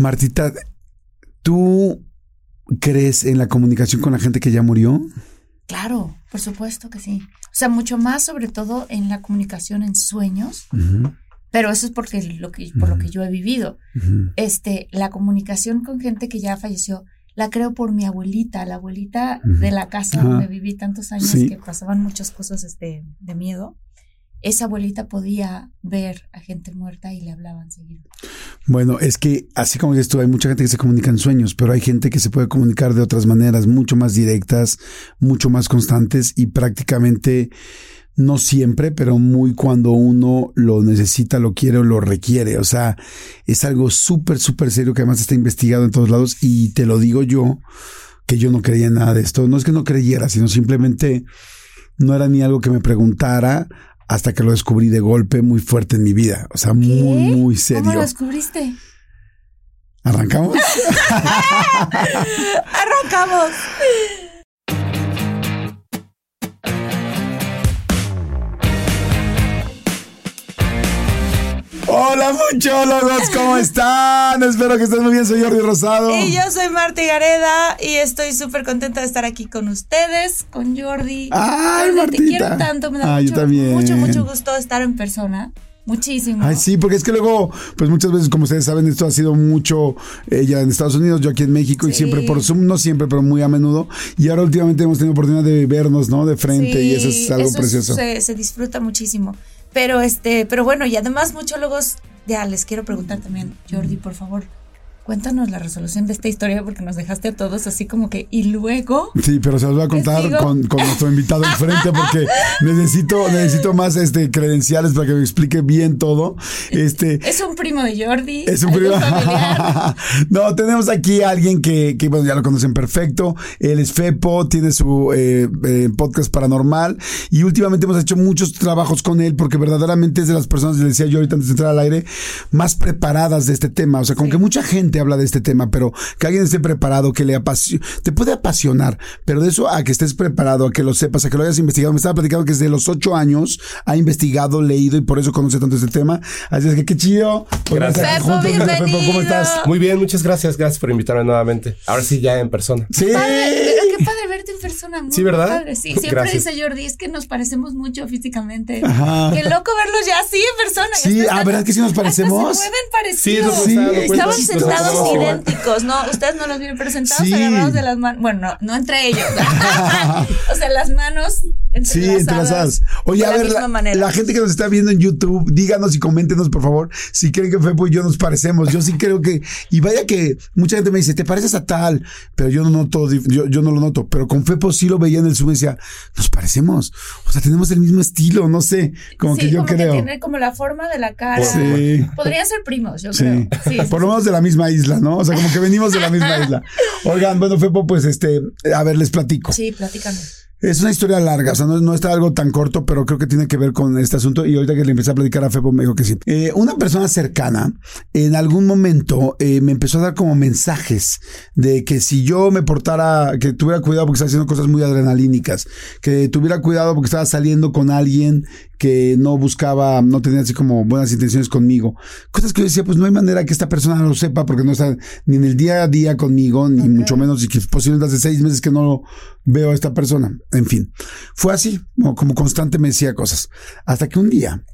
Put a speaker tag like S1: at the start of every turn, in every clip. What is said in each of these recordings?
S1: Martita, ¿tú crees en la comunicación con la gente que ya murió?
S2: Claro, por supuesto que sí. O sea, mucho más sobre todo en la comunicación en sueños. Pero eso es porque lo que, por lo que yo he vivido. Este, la comunicación con gente que ya falleció, la creo por mi abuelita, la abuelita de la casa donde viví tantos años que pasaban muchas cosas este, de miedo esa abuelita podía ver a gente muerta y le hablaban seguido.
S1: Bueno, es que así como dices tú, hay mucha gente que se comunica en sueños, pero hay gente que se puede comunicar de otras maneras, mucho más directas, mucho más constantes y prácticamente no siempre, pero muy cuando uno lo necesita, lo quiere o lo requiere. O sea, es algo súper, súper serio que además está investigado en todos lados y te lo digo yo, que yo no creía en nada de esto. No es que no creyera, sino simplemente no era ni algo que me preguntara hasta que lo descubrí de golpe muy fuerte en mi vida. O sea, muy, muy serio. ¿Cómo
S2: lo descubriste?
S1: ¿Arrancamos?
S2: Arrancamos.
S1: Hola muchólogos, ¿cómo están? Espero que estén muy bien, soy Jordi Rosado.
S2: Y yo soy Marta Gareda y estoy súper contenta de estar aquí con ustedes, con Jordi.
S1: Ay,
S2: Jordi, Te quiero tanto, me da mucho, mucho, mucho gusto estar en persona. Muchísimo.
S1: Ay, sí, porque es que luego, pues muchas veces, como ustedes saben, esto ha sido mucho ella en Estados Unidos, yo aquí en México y siempre por Zoom, no siempre, pero muy a menudo. Y ahora últimamente hemos tenido oportunidad de vernos, ¿no? De frente y eso es algo precioso.
S2: Se, se disfruta muchísimo. Pero este, pero bueno, y además muchólogos, ya les quiero preguntar también, Jordi, por favor, Cuéntanos la resolución de esta historia porque nos dejaste a todos así como que y luego.
S1: Sí, pero se los voy a contar con, nuestro invitado enfrente porque necesito necesito más este credenciales para que me explique bien todo. Este
S2: es un primo de Jordi.
S1: Es un primo. no, tenemos aquí a alguien que, que bueno, ya lo conocen perfecto. Él es Fepo, tiene su eh, eh, podcast paranormal y últimamente hemos hecho muchos trabajos con él porque verdaderamente es de las personas, le decía yo ahorita antes de entrar al aire, más preparadas de este tema. O sea, como que mucha gente habla de este tema, pero que alguien esté preparado, que le apasione, te puede apasionar, pero de eso a que estés preparado, a que lo sepas, a que lo hayas investigado. Me estaba platicando que desde los ocho años ha investigado, leído y por eso conoce tanto este tema. Así es que qué chido.
S2: Gracias.
S1: ¿Cómo estás?
S3: Muy bien, muchas gracias. Gracias por invitarme nuevamente. Ahora sí, ya en persona.
S1: Sí.
S2: Qué padre, padre verte en persona.
S3: sí, ¿verdad?
S2: Sí, siempre dice Jordi, es que nos parecemos mucho físicamente. Ajá. Qué loco verlos ya así en persona.
S1: Sí, ah, ¿verdad que sí nos parecemos?
S2: Se mueven parecidos. Sí, sí. Estaban sentados idénticos, ¿no? Ustedes no los vieron, pero sentados agarrados de las manos. Bueno, no, no entre ellos. o sea, las manos
S1: Sí, entrelazadas. Oye, a ver, la, gente que nos está viendo en YouTube, díganos y coméntenos, por favor, si creen que Fepo y yo nos parecemos. Yo sí creo que, y vaya que mucha gente me dice, te pareces a tal, pero yo no noto, yo, yo no lo noto, pero con Fepo sí lo veía en el Zoom y decía, nos parecemos. O sea, tenemos el mismo estilo, no sé, como que yo creo.
S2: Que tiene como la forma de la cara. Sí. Podrían ser primos, yo creo. Sí,
S1: por lo menos de la misma isla, ¿no? O sea, como que venimos de la misma isla. Oigan, bueno, Fepo, pues este, a ver, les platico.
S2: Sí, platícame.
S1: Es una historia larga, o sea, no, está algo tan corto, pero creo que tiene que ver con este asunto. Y ahorita que le empecé a platicar a Febo, me dijo que sí. Eh, una persona cercana, en algún momento, eh, me empezó a dar como mensajes de que si yo me portara, que tuviera cuidado porque estaba haciendo cosas muy adrenalínicas, que tuviera cuidado porque estaba saliendo con alguien que no buscaba, no tenía así como buenas intenciones conmigo. Cosas que yo decía, pues no hay manera que esta persona lo sepa porque no está ni en el día a día conmigo, ni mucho menos, y que posiblemente hace seis meses que no veo a esta persona. En fin, fue así, como constante me decía cosas. Hasta que un día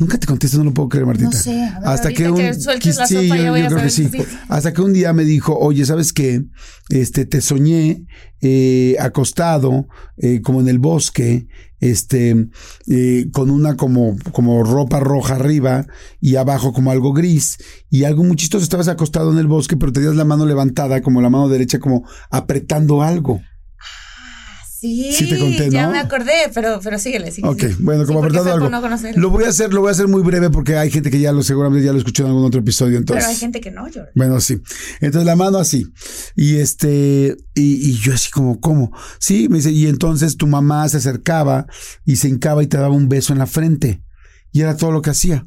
S1: Nunca te contesto, no lo puedo creer, Martita.
S2: No sé, a ver,
S1: hasta que un
S2: que sueltes la
S1: sí,
S2: sopa,
S1: yo,
S2: ya voy
S1: yo
S2: a
S1: creo que sí.
S2: saber, sí.
S1: Hasta que un día me dijo, oye, ¿sabes qué? Este, te soñé eh, acostado, eh, como en el bosque, este, eh, con una como, como ropa roja arriba y abajo como algo gris y algo muy chistoso. Estabas acostado en el bosque, pero tenías la mano levantada, como la mano derecha, como apretando algo.
S2: Sí,
S1: Sí te conté,
S2: ya
S1: ¿no?
S2: me acordé, pero, pero síguele, sí.
S1: Ok,
S2: sí.
S1: bueno, como
S2: Sí,
S1: algo.
S2: no.
S1: Lo voy a hacer, lo voy a hacer muy breve porque hay gente que ya lo seguramente ya lo escuchó en algún otro episodio. Entonces,
S2: Pero hay gente que no, Jordan.
S1: Bueno, sí. Entonces la mano así. Y este, y, y yo así como, ¿cómo? Sí, me dice, y entonces tu mamá se acercaba y se hincaba y te daba un beso en la frente. Y era todo lo que hacía.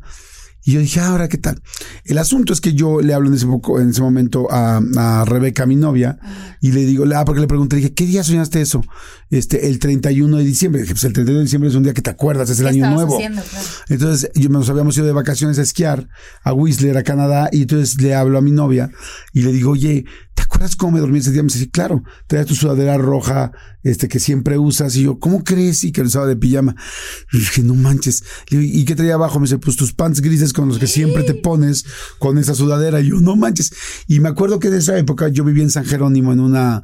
S1: Y yo dije, "Ah, ahora qué tal. El asunto es que yo le hablo en ese, poco, en ese momento a, a Rebeca, mi novia, y le digo, ah, porque le pregunté, dije, ¿qué día soñaste eso? Este, el 31 de diciembre. Dije, pues el 31 de diciembre es un día que te acuerdas, es el
S2: ¿Qué
S1: año nuevo.
S2: haciendo? Claro.
S1: Entonces, yo nos habíamos ido de vacaciones a esquiar a Whistler, a Canadá, y entonces le hablo a mi novia y le digo, oye, ¿te acuerdas cómo me dormí ese día? Me dice, sí, claro, traías tu sudadera roja, este, que siempre usas. Y yo, ¿cómo crees? Y que lo usaba de pijama. Y dije, no manches. Digo, ¿Y qué traía abajo? Me dice, pues tus pants grises con los que siempre te pones con esa sudadera. Y yo, no manches. Y me acuerdo que de esa época yo vivía en San Jerónimo en una,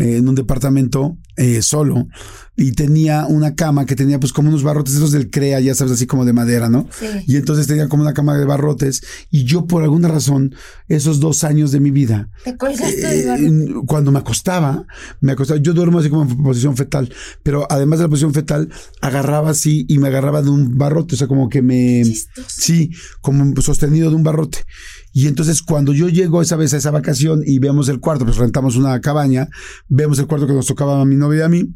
S1: eh, en un departamento eh, solo y tenía una cama que tenía pues como unos barrotes esos del CREA, ya sabes, así como de madera, ¿no?
S2: Sí.
S1: Y entonces tenía como una cama de barrotes y yo por alguna razón esos dos años de mi vida
S2: Te colgaste
S1: eh, cuando me acostaba, me acostaba, yo duermo así como en posición fetal, pero además de la posición fetal, agarraba así y me agarraba de un barrote, o sea, como que me...
S2: Chistoso.
S1: Sí, como sostenido de un barrote. Y entonces cuando yo llego esa vez a esa vacación y vemos el cuarto, pues rentamos una cabaña, vemos el cuarto que nos tocaba a mi novia y a mí,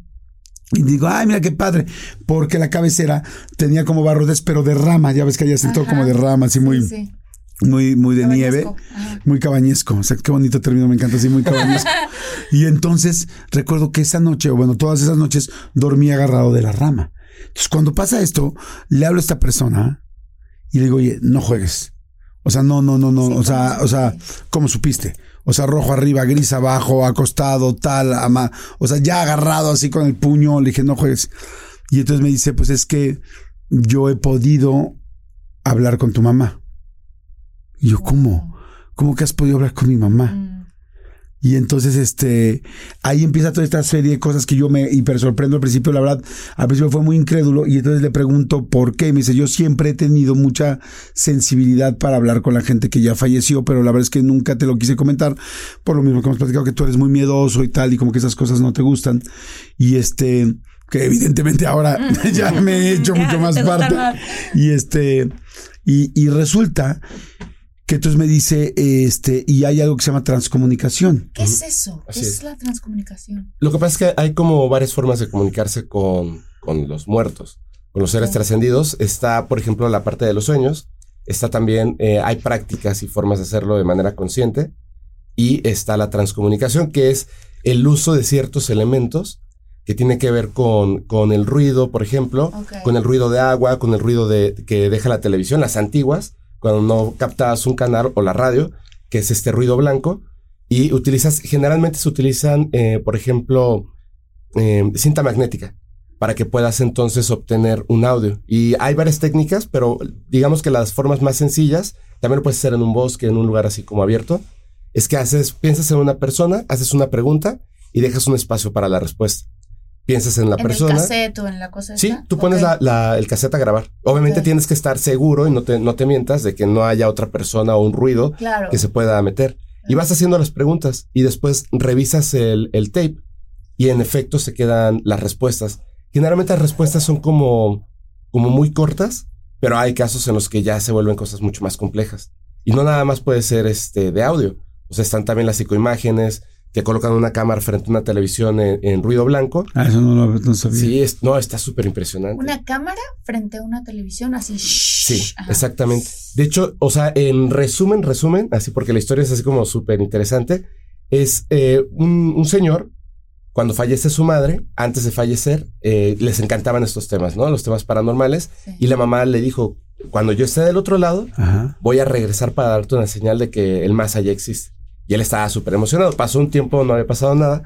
S1: y digo, ay, mira qué padre, porque la cabecera tenía como barrotes, pero de rama, ya ves que allá sentó como de rama, así muy,
S2: Sí,
S1: muy, muy de nieve.
S2: Ajá.
S1: Muy cabañesco, o sea, qué bonito término, me encanta así, muy cabañesco. y entonces recuerdo que esa noche, o bueno, todas esas noches dormí agarrado de la rama. Entonces, cuando pasa esto, le hablo a esta persona y le digo, oye, no juegues. O sea, no, no, no, no,
S2: Sí,
S1: o sea,
S2: ¿cómo
S1: o sea, ¿cómo supiste? O sea, rojo arriba, gris abajo, acostado, tal, ama, o sea, ya agarrado así con el puño, le dije, no juegues. Y entonces me dice, pues es que yo he podido hablar con tu mamá. Y yo, ¿cómo? ¿Cómo que has podido hablar con mi mamá?
S2: Mm.
S1: Y entonces, este, ahí empieza toda esta serie de cosas que yo me hiper sorprendo al principio, la verdad, al principio fue muy incrédulo y entonces le pregunto por qué. Me dice, yo siempre he tenido mucha sensibilidad para hablar con la gente que ya falleció, pero la verdad es que nunca te lo quise comentar, por lo mismo que hemos platicado que tú eres muy miedoso y tal, y como que esas cosas no te gustan. Y este, que evidentemente ahora ya me he hecho mucho más parte. Y este, y, y resulta que entonces me dice, este, y hay algo que se llama transcomunicación.
S2: ¿Qué es eso? ¿Qué es
S3: es.
S2: la transcomunicación?
S3: Lo que pasa es que hay como varias formas de comunicarse con, con los muertos, con los seres
S2: Ok.
S3: trascendidos. Está, por ejemplo, la parte de los sueños. Está también, eh, hay prácticas y formas de hacerlo de manera consciente. Y está la transcomunicación, que es el uso de ciertos elementos que tiene que ver con, con el ruido, por ejemplo,
S2: Ok.
S3: con el ruido de agua, con el ruido de, que deja la televisión, las antiguas, cuando no captabas un canal o la radio, que es este ruido blanco, y utilizas, generalmente se utilizan, eh, por ejemplo, eh, cinta magnética para que puedas entonces obtener un audio. Y hay varias técnicas, pero digamos que las formas más sencillas, también lo puedes hacer en un bosque, en un lugar así como abierto, es que haces, piensas en una persona, haces una pregunta y dejas un espacio para la respuesta. Piensas en la
S2: ¿En
S3: persona.
S2: el cassette o en la cosa
S3: Sí,
S2: esta?
S3: tú pones la, la- el cassette a grabar. Obviamente tienes que estar seguro y no te, no te mientas de que no haya otra persona o un ruido
S2: Claro.
S3: que se pueda meter. Y vas haciendo las preguntas y después revisas el, el tape y en efecto se quedan las respuestas. Generalmente las respuestas son como, como muy cortas, pero hay casos en los que ya se vuelven cosas mucho más complejas. Y no nada más puede ser este de audio. O sea, están también las psicoimágenes, te colocan una cámara frente a una televisión en, en ruido blanco.
S1: Ah, eso no lo no sabía.
S3: Sí, es, no, está súper impresionante.
S2: Una cámara frente a una televisión así.
S3: Sí,
S2: Ajá.
S3: exactamente. De hecho, o sea, en resumen, resumen, así porque la historia es así como súper interesante, es eh, un, un señor, cuando fallece su madre, antes de fallecer, eh, les encantaban estos temas, ¿no? Los temas paranormales.
S2: Sí.
S3: Y la mamá le dijo, cuando yo esté del otro lado,
S1: Ajá.
S3: voy a regresar para darte una señal de que el más allá existe. Y él estaba súper emocionado. Pasó un tiempo, no había pasado nada.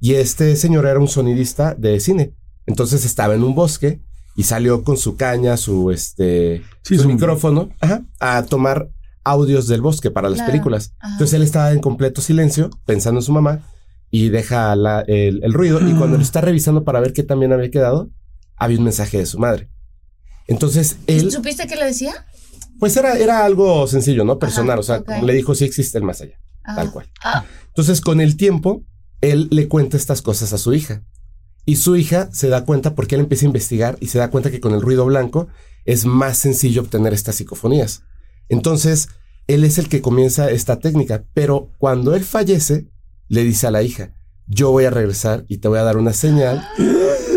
S3: Y este señor era un sonidista de cine. Entonces estaba en un bosque y salió con su caña, su este
S1: Sí,
S3: su
S1: su-
S3: micrófono, ajá, a tomar audios del bosque para las
S2: Claro.
S3: películas.
S2: Ajá.
S3: Entonces él estaba en completo silencio, pensando en su mamá, y deja la- el, el ruido. Y cuando lo está revisando para ver qué también había quedado, había un mensaje de su madre. Entonces él,
S2: ¿Supiste qué le decía?
S3: pues era, era algo sencillo, ¿no? Personal.
S2: Ajá,
S3: o sea,
S2: ok.
S3: le dijo si existe el más allá,
S2: Ah.
S3: tal cual.
S2: Ah,
S3: Entonces, con el tiempo, él le cuenta estas cosas a su hija. Y su hija se da cuenta porque él empieza a investigar y se da cuenta que con el ruido blanco es más sencillo obtener estas psicofonías. Entonces, él es el que comienza esta técnica, pero cuando él fallece, le dice a la hija, yo voy a regresar y te voy a dar una señal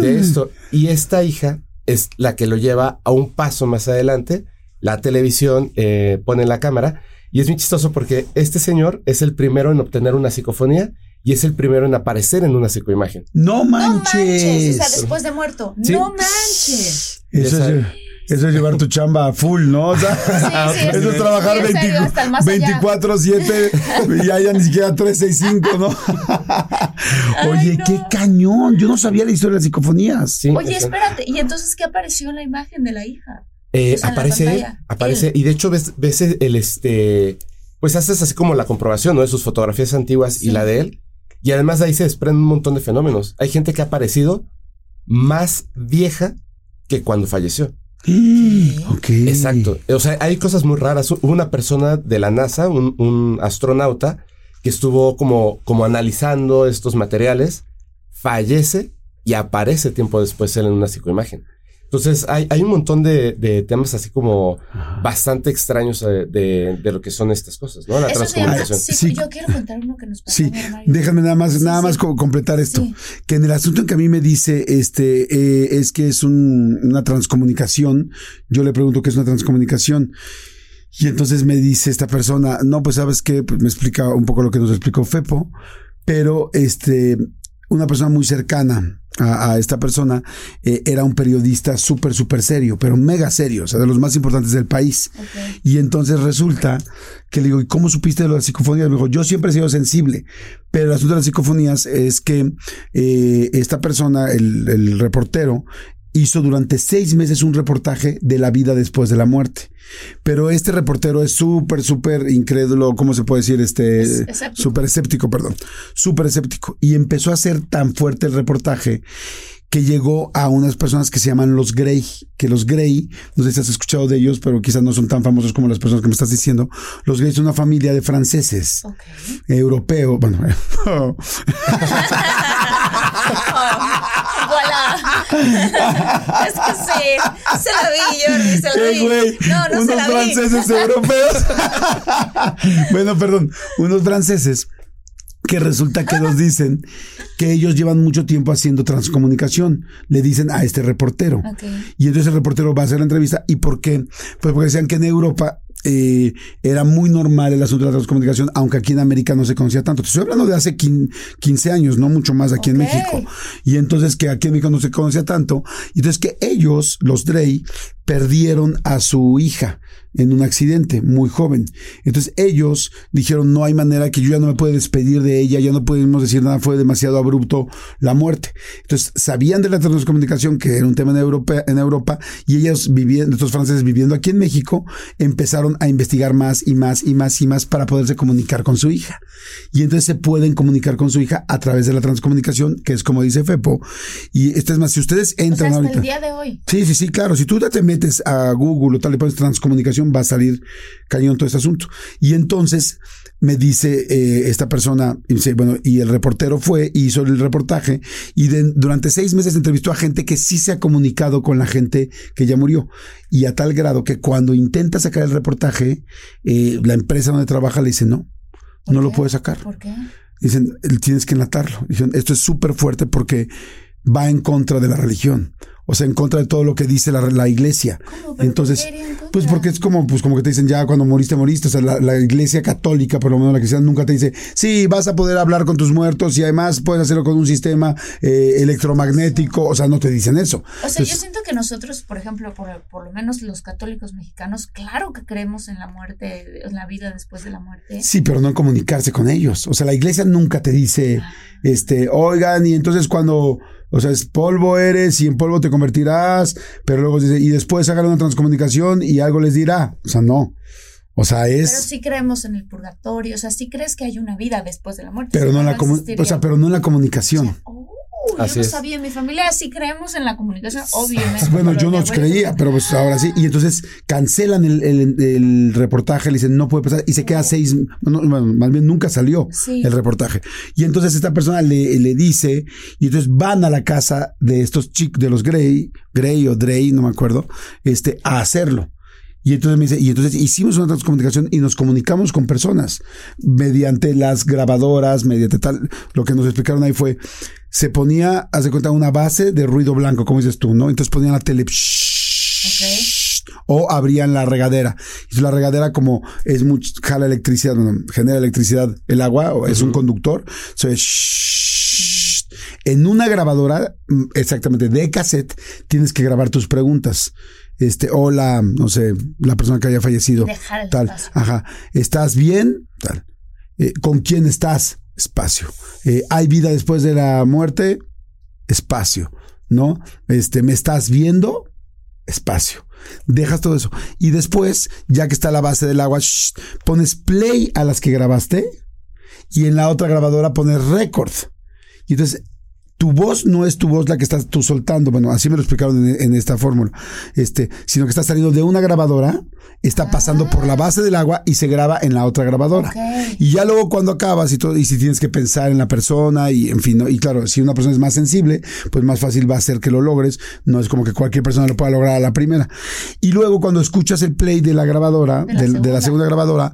S3: de esto. Y esta hija es la que lo lleva a un paso más adelante. La televisión eh, pone la cámara y es muy chistoso porque este señor es el primero en obtener una psicofonía y es el primero en aparecer en una psicoimagen.
S1: No
S2: no manches.
S1: manches.
S2: O sea, después de muerto.
S3: Sí.
S2: No manches.
S1: Eso es, eso es llevar tu chamba a full, ¿no? O sea,
S2: Sí, sí,
S1: eso es trabajar
S2: sí, en
S1: 20
S2: serio, hasta el más allá.
S1: 24-7 y ya, ya ni siquiera 365, ¿no? Oye,
S2: no.
S1: qué cañón. Yo no sabía la historia de las psicofonías.
S3: Sí,
S2: Oye,
S3: es-
S2: espérate. ¿Y entonces qué apareció en la imagen de la hija?
S3: Eh, aparece, aparece,
S2: él.
S3: y de hecho ves, ves el, este, pues haces así como la comprobación, ¿no? De sus fotografías antiguas y la de él. Y además de ahí se desprenden un montón de fenómenos. Hay gente que ha aparecido más vieja que cuando falleció.
S1: Ok.
S3: Exacto. O sea, hay cosas muy raras. Hubo una persona de la NASA, un, un astronauta, que estuvo como, como analizando estos materiales, fallece y aparece tiempo después él en una psicoimagen. Entonces, hay, hay un montón de, de temas así como bastante extraños eh, de, de lo que son estas cosas, ¿no? La
S2: Eso se llama.
S3: transcomunicación.
S2: Sí,
S1: Sí.
S2: yo quiero contar uno que nos pasó.
S1: Sí, déjame nada más,
S2: Sí,
S1: nada
S2: sí.
S1: más co- completar esto.
S2: Sí.
S1: Que en el asunto en que a mí me dice, este, eh, es que es un- una transcomunicación. Yo le pregunto qué es una transcomunicación. Y entonces me dice esta persona, no, pues sabes qué, pues me explica un poco lo que nos explicó Fepo, pero este, una persona muy cercana a, a esta persona eh, era un periodista súper, súper serio, pero mega serio, o sea, de los más importantes del país. Y entonces resulta que le digo, ¿y cómo supiste de lo de las psicofonías? Me dijo, yo siempre he sido sensible, pero el asunto de las psicofonías es que eh, esta persona, el, el reportero, hizo durante seis meses un reportaje de la vida después de la muerte. Pero este reportero es súper, súper incrédulo, ¿cómo se puede decir? Este,
S2: Es- escéptico.
S1: súper escéptico, perdón, súper escéptico. Y empezó a hacer tan fuerte el reportaje que llegó a unas personas que se llaman los Grey, que los Grey, no sé si has escuchado de ellos, pero quizás no son tan famosos como las personas que me estás diciendo. Los Grey son una familia de franceses,
S2: Ok.
S1: europeos, bueno,
S2: Es que sí. Se la vi, Jordi, se la
S1: ¿Qué,
S2: vi.
S1: güey?
S2: No, no se
S1: unos
S2: vi.
S1: franceses europeos. bueno, perdón, unos franceses que resulta que nos dicen que ellos llevan mucho tiempo haciendo transcomunicación. Le dicen a este reportero. Y entonces el reportero va a hacer la entrevista. ¿Y por qué? Pues porque decían que en Europa eh, era muy normal el asunto de la transcomunicación, aunque aquí en América no se conocía tanto. Te estoy hablando de hace quin- 15 años, no mucho más aquí en. México. Y entonces que aquí en México no se conocía tanto. Y entonces que ellos, los Drey, perdieron a su hija en un accidente muy joven. Entonces ellos dijeron, no hay manera que yo ya no me puedo despedir de ella, ya no podemos decir nada, fue demasiado abrupto la muerte. Entonces sabían de la transcomunicación, que era un tema en Europa, en Europa y ellos viviendo, estos franceses viviendo aquí en México, empezaron a investigar más y más y más y más para poderse comunicar con su hija. Y entonces se pueden comunicar con su hija a través de la transcomunicación, que es como dice Fepo. Y esto es más, si ustedes
S2: O sea,
S1: entran
S2: hasta
S1: ahorita.
S2: el día de hoy.
S1: Sí, sí, sí, claro. Si tú ya te metes a Google o tal, le pones transcomunicación, va a salir cañón todo este asunto. Y entonces me dice eh, esta persona, y dice, bueno, y el reportero fue, y hizo el reportaje, y de- durante seis meses entrevistó a gente que sí se ha comunicado con la gente que ya murió. Y a tal grado que cuando intenta sacar el reportaje, eh, la empresa donde trabaja le dice, no,
S2: ¿Por
S1: no lo puede sacar.
S2: ¿Por qué?
S1: Dicen, tienes que enlatarlo. Dicen, esto es súper fuerte porque va en contra de la religión. O sea, en contra de todo lo que dice la, la iglesia.
S2: ¿Cómo? ¿Pero
S1: Entonces, pues porque es como, pues como que te dicen ya cuando moriste, moriste. O sea, la, la iglesia católica, por lo menos la cristiana, nunca te dice, sí, vas a poder hablar con tus muertos y además puedes hacerlo con un sistema eh, electromagnético. O sea, no te dicen eso.
S2: O sea,
S1: Entonces,
S2: yo siento que nosotros, por ejemplo, por, por lo menos los católicos mexicanos, claro que creemos en la muerte, en la vida después de la muerte.
S1: Sí, pero no en comunicarse con ellos. O sea, la iglesia nunca te dice, este, oigan, y entonces cuando, o sea, es polvo eres y en polvo te convertirás, pero luego dice, y después hagan una transcomunicación y algo les dirá. O sea, no. O sea, es.
S2: Pero sí creemos en el purgatorio, o sea, sí crees que hay una vida después de la muerte.
S1: Pero
S2: si
S1: no en la,
S2: no existiría.
S1: o sea, pero no en la comunicación.
S2: Oh,
S3: Así
S2: yo no sabía, mi familia sí creemos en la comunicación, obviamente.
S1: Bueno, yo no creía, pero pues ahora sí. Y entonces cancelan el, el- el reportaje, le dicen no puede pasar y se queda seis, no, bueno, más bien nunca salió
S2: Sí.
S1: el reportaje. Y entonces esta persona le, le dice, y entonces van a la casa de estos chicos, de los Grey, Grey o Drey, no me acuerdo, este, a hacerlo. Y entonces me dice, y entonces hicimos una transcomunicación y nos comunicamos con personas mediante las grabadoras, mediante tal. Lo que nos explicaron ahí fue, se ponía, haz de cuenta, una base de ruido blanco, como dices tú, ¿no? Entonces ponían la tele. O abrían la regadera. La regadera, como es mucho, jala electricidad, bueno, genera electricidad el agua, o es un conductor. So, es shhh. en una grabadora, mm, exactamente, de cassette, tienes que grabar tus preguntas. Este, o la, no sé, la persona que haya fallecido.
S2: Dejar el
S1: tal.
S2: espacio.
S1: Ajá. ¿Estás bien? Tal. Eh, ¿Con quién estás? Espacio. Eh, ¿Hay vida después de la muerte? Espacio. ¿No? Este, ¿me estás viendo? Espacio. Dejas todo eso. Y después, ya que está la base del agua, shh, pones play a las que grabaste y en la otra grabadora pones record. Y entonces tu voz no es tu voz la que estás tú soltando. Bueno, así me lo explicaron en, en esta fórmula. Este, sino que está saliendo de una grabadora, está pasando por la base del agua y se graba en la otra grabadora. Y ya luego cuando acabas y todo, y si tienes que pensar en la persona y en fin, ¿no? y claro, si una persona es más sensible, pues más fácil va a ser que lo logres. No es como que cualquier persona lo pueda lograr a la primera. Y luego cuando escuchas el play de la grabadora,
S2: De la
S1: de, de la
S2: segunda.
S1: segunda grabadora,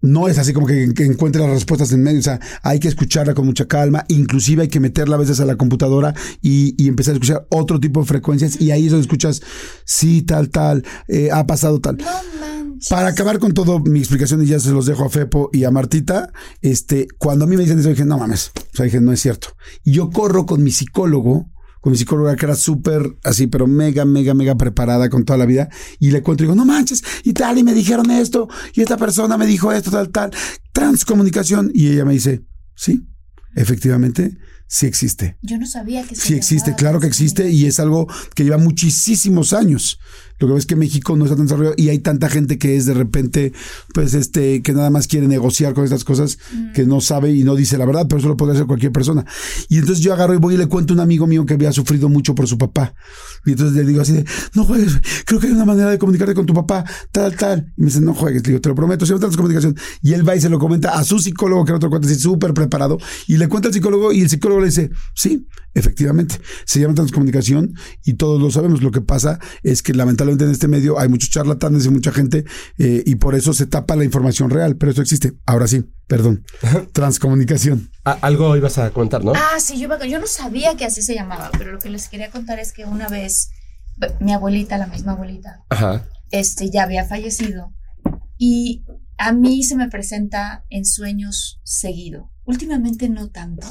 S1: no es así como que, que encuentre las respuestas en medio. O sea, hay que escucharla con mucha calma. Inclusive hay que meterla a veces a la computadora y, y empezar a escuchar otro tipo de frecuencias. Y ahí es donde escuchas, sí, tal, tal, eh, ha pasado tal.
S2: No.
S1: Para acabar con todo mi explicación y ya se los dejo a Fepo y a Martita, este, cuando a mí me dicen eso, dije, no mames, o sea, dije, no es cierto. Y yo corro con mi psicólogo, con mi psicóloga que era súper así, pero mega, mega, mega preparada con toda la vida, y le cuento y digo, no manches, y tal, y me dijeron esto, y esta persona me dijo esto, tal, tal, transcomunicación, y ella me dice, sí, efectivamente, sí existe.
S2: Yo no sabía que se
S1: Sí existe, claro que existe y es algo que lleva muchísimos años. Lo que ves que México no está tan desarrollado y hay tanta gente que es de repente, pues este, que nada más quiere negociar con estas cosas, que no sabe y no dice la verdad, pero eso lo puede hacer cualquier persona. Y entonces yo agarro y voy y le cuento a un amigo mío que había sufrido mucho por su papá. Y entonces le digo así de, no juegues, creo que hay una manera de comunicarte con tu papá, tal, tal. Y me dice, no juegues, le digo, te lo prometo, si no tienes comunicación. Y él va y se lo comenta a su psicólogo, que era otro cuate así súper preparado, y le cuenta al psicólogo y el psicólogo le dice, sí, efectivamente, se llama transcomunicación y todos lo sabemos. Lo que pasa es que lamentablemente en este medio hay muchos charlatanes y mucha gente eh, y por eso se tapa la información real, pero eso existe. Ahora sí, perdón, transcomunicación.
S3: Ah, algo ibas a comentar, ¿no?
S2: Ah, sí, yo, iba- yo no sabía que así se llamaba, pero lo que les quería contar es que una vez mi abuelita, la misma abuelita,
S3: Ajá.
S2: este, ya había fallecido y a mí se me presenta en sueños seguido. Últimamente no tanto,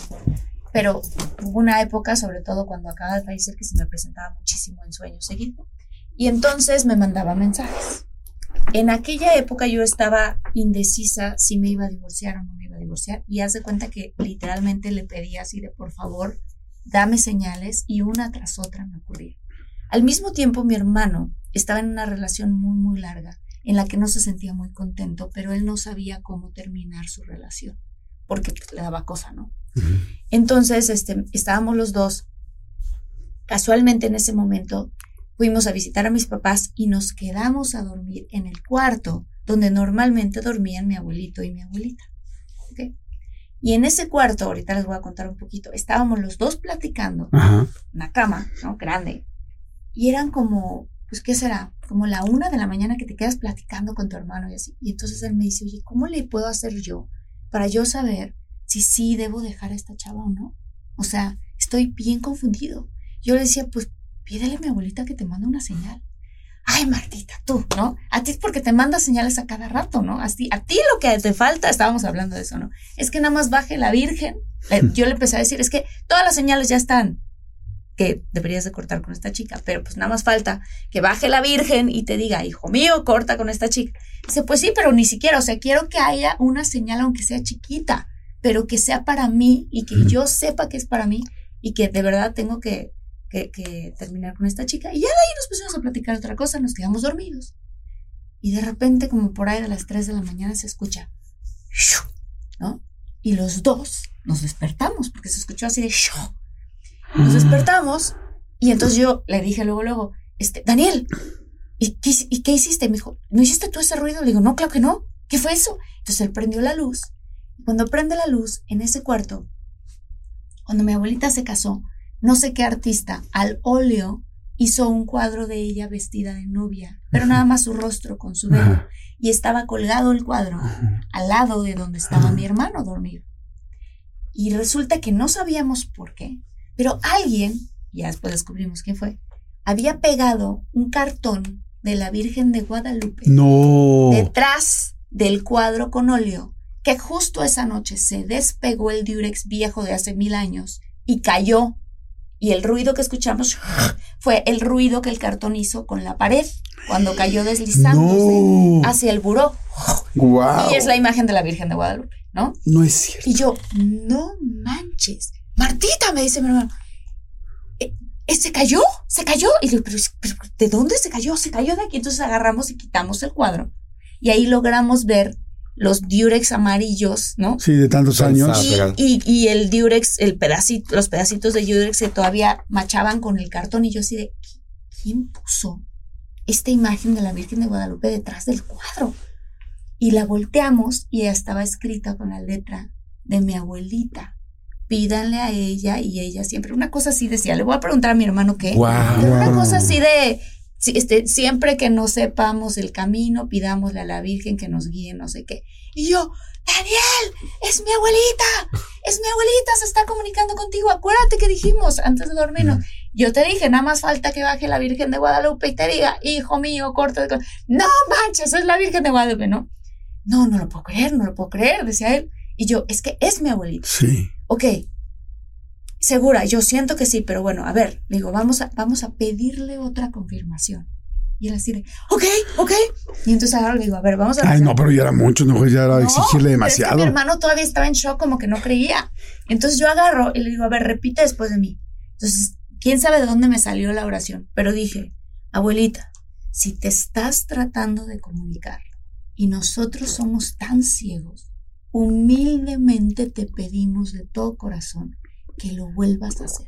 S2: pero hubo una época, sobre todo cuando acaba de fallecer, que se me presentaba muchísimo en sueños seguido. Y entonces me mandaba mensajes. En aquella época yo estaba indecisa si me iba a divorciar o no me iba a divorciar y haz de cuenta que literalmente le pedía así de por favor, dame señales y una tras otra me ocurría. Al mismo tiempo mi hermano estaba en una relación muy muy larga en la que no se sentía muy contento, pero él no sabía cómo terminar su relación porque pues, le daba cosa, ¿no? Entonces, este, estábamos los dos. Casualmente en ese momento fuimos a visitar a mis papás y nos quedamos a dormir en el cuarto donde normalmente dormían mi abuelito y mi abuelita. ¿ok? Y en ese cuarto, ahorita les voy a contar un poquito, estábamos los dos platicando,
S1: Ajá.
S2: una cama, ¿no? Grande. Y eran como, pues, ¿qué será? Como la una de la mañana que te quedas platicando con tu hermano y así. Y entonces él me dice, oye, ¿cómo le puedo hacer yo para yo saber si sí debo dejar a esta chava o no? O sea, estoy bien confundido. Yo le decía, pues pídele a mi abuelita que te mande una señal. Ay, Martita, tú, ¿no? A ti es porque te manda señales a cada rato, ¿no? A ti, a ti lo que te falta, estábamos hablando de eso, ¿no? Es que nada más baje la Virgen. Yo le empecé a decir, es que todas las señales ya están que deberías de cortar con esta chica, pero pues nada más falta que baje la Virgen y te diga, hijo mío, corta con esta chica. Dice, pues sí, pero ni siquiera, o sea, quiero que haya una señal aunque sea chiquita, pero que sea para mí y que yo sepa que es para mí y que de verdad tengo que, que, que terminar con esta chica. Y ya de ahí nos pusimos a platicar otra cosa, nos quedamos dormidos. Y de repente, como por ahí a las 3 de la mañana, se escucha, ¿no? Y los dos nos despertamos, porque se escuchó así de. Nos despertamos y entonces yo le dije luego, luego, este, Daniel, ¿y qué, ¿y qué hiciste? Me dijo, ¿no hiciste tú ese ruido? Le digo, no, claro que no. ¿Qué fue eso? Entonces él prendió la luz. Cuando prende la luz en ese cuarto, cuando mi abuelita se casó, no sé qué artista al óleo hizo un cuadro de ella vestida de novia, pero nada más su rostro con su.
S1: Ajá.
S2: Y estaba colgado el cuadro al lado de donde estaba mi hermano dormido. Y resulta que no sabíamos por qué, pero alguien, ya después descubrimos quién fue, había pegado un cartón de la Virgen de Guadalupe
S1: No.
S2: detrás del cuadro con óleo, que justo esa noche se despegó el diurex viejo de hace mil años y cayó. Y el ruido que escuchamos fue el ruido que el cartón hizo con la pared cuando cayó deslizándose
S1: No.
S2: hacia el buró.
S1: Wow.
S2: Y es la imagen de la Virgen de Guadalupe, ¿no?
S1: No es cierto.
S2: Y yo, no manches. Martita, me dice mi hermano. "¿Eh, eh, ¿Se cayó? ¿Se cayó? Y le digo, pero, pero, ¿de dónde se cayó? Se cayó de aquí. Entonces agarramos y quitamos el cuadro. Y ahí logramos ver los diurex amarillos, ¿no?
S1: Sí, de tantos años.
S2: Y, y- y el diurex, el pedacito, los pedacitos de diurex que todavía machaban con el cartón. Y yo así de, ¿quién puso esta imagen de la Virgen de Guadalupe detrás del cuadro? Y la volteamos y ella estaba escrita con la letra de mi abuelita. Pídanle a ella y ella siempre, una cosa así decía, le voy a preguntar a mi hermano qué. Una cosa así de, si- este, siempre que no sepamos el camino, pidámosle a la Virgen que nos guíe, no sé qué. Y yo, Daniel, es mi abuelita, es mi abuelita, se está comunicando contigo. Acuérdate que dijimos antes de dormirnos. Yo te dije, nada más falta que baje la Virgen de Guadalupe y te diga, hijo mío, corto de... co-". No manches, es la Virgen de Guadalupe, ¿no? No, no lo puedo creer, no lo puedo creer, decía él. Y yo, es que es mi abuelita.
S1: Sí.
S2: Ok, segura, yo siento que sí, pero bueno, a ver, le digo, vamos a, vamos a pedirle otra confirmación. Y él así de, ok, ok. Y entonces ahora le digo, a ver, vamos a...
S1: Ay, no, pero ya era mucho, no, ya era
S2: No,
S1: exigirle
S2: pero es que
S1: demasiado.
S2: mi hermano todavía estaba en shock, como que no creía. Entonces yo agarro y le digo, a ver, repite después de mí. Entonces, quién sabe de dónde me salió la oración, pero dije, abuelita, si te estás tratando de comunicar y nosotros somos tan ciegos, humildemente te pedimos de todo corazón que lo vuelvas a hacer.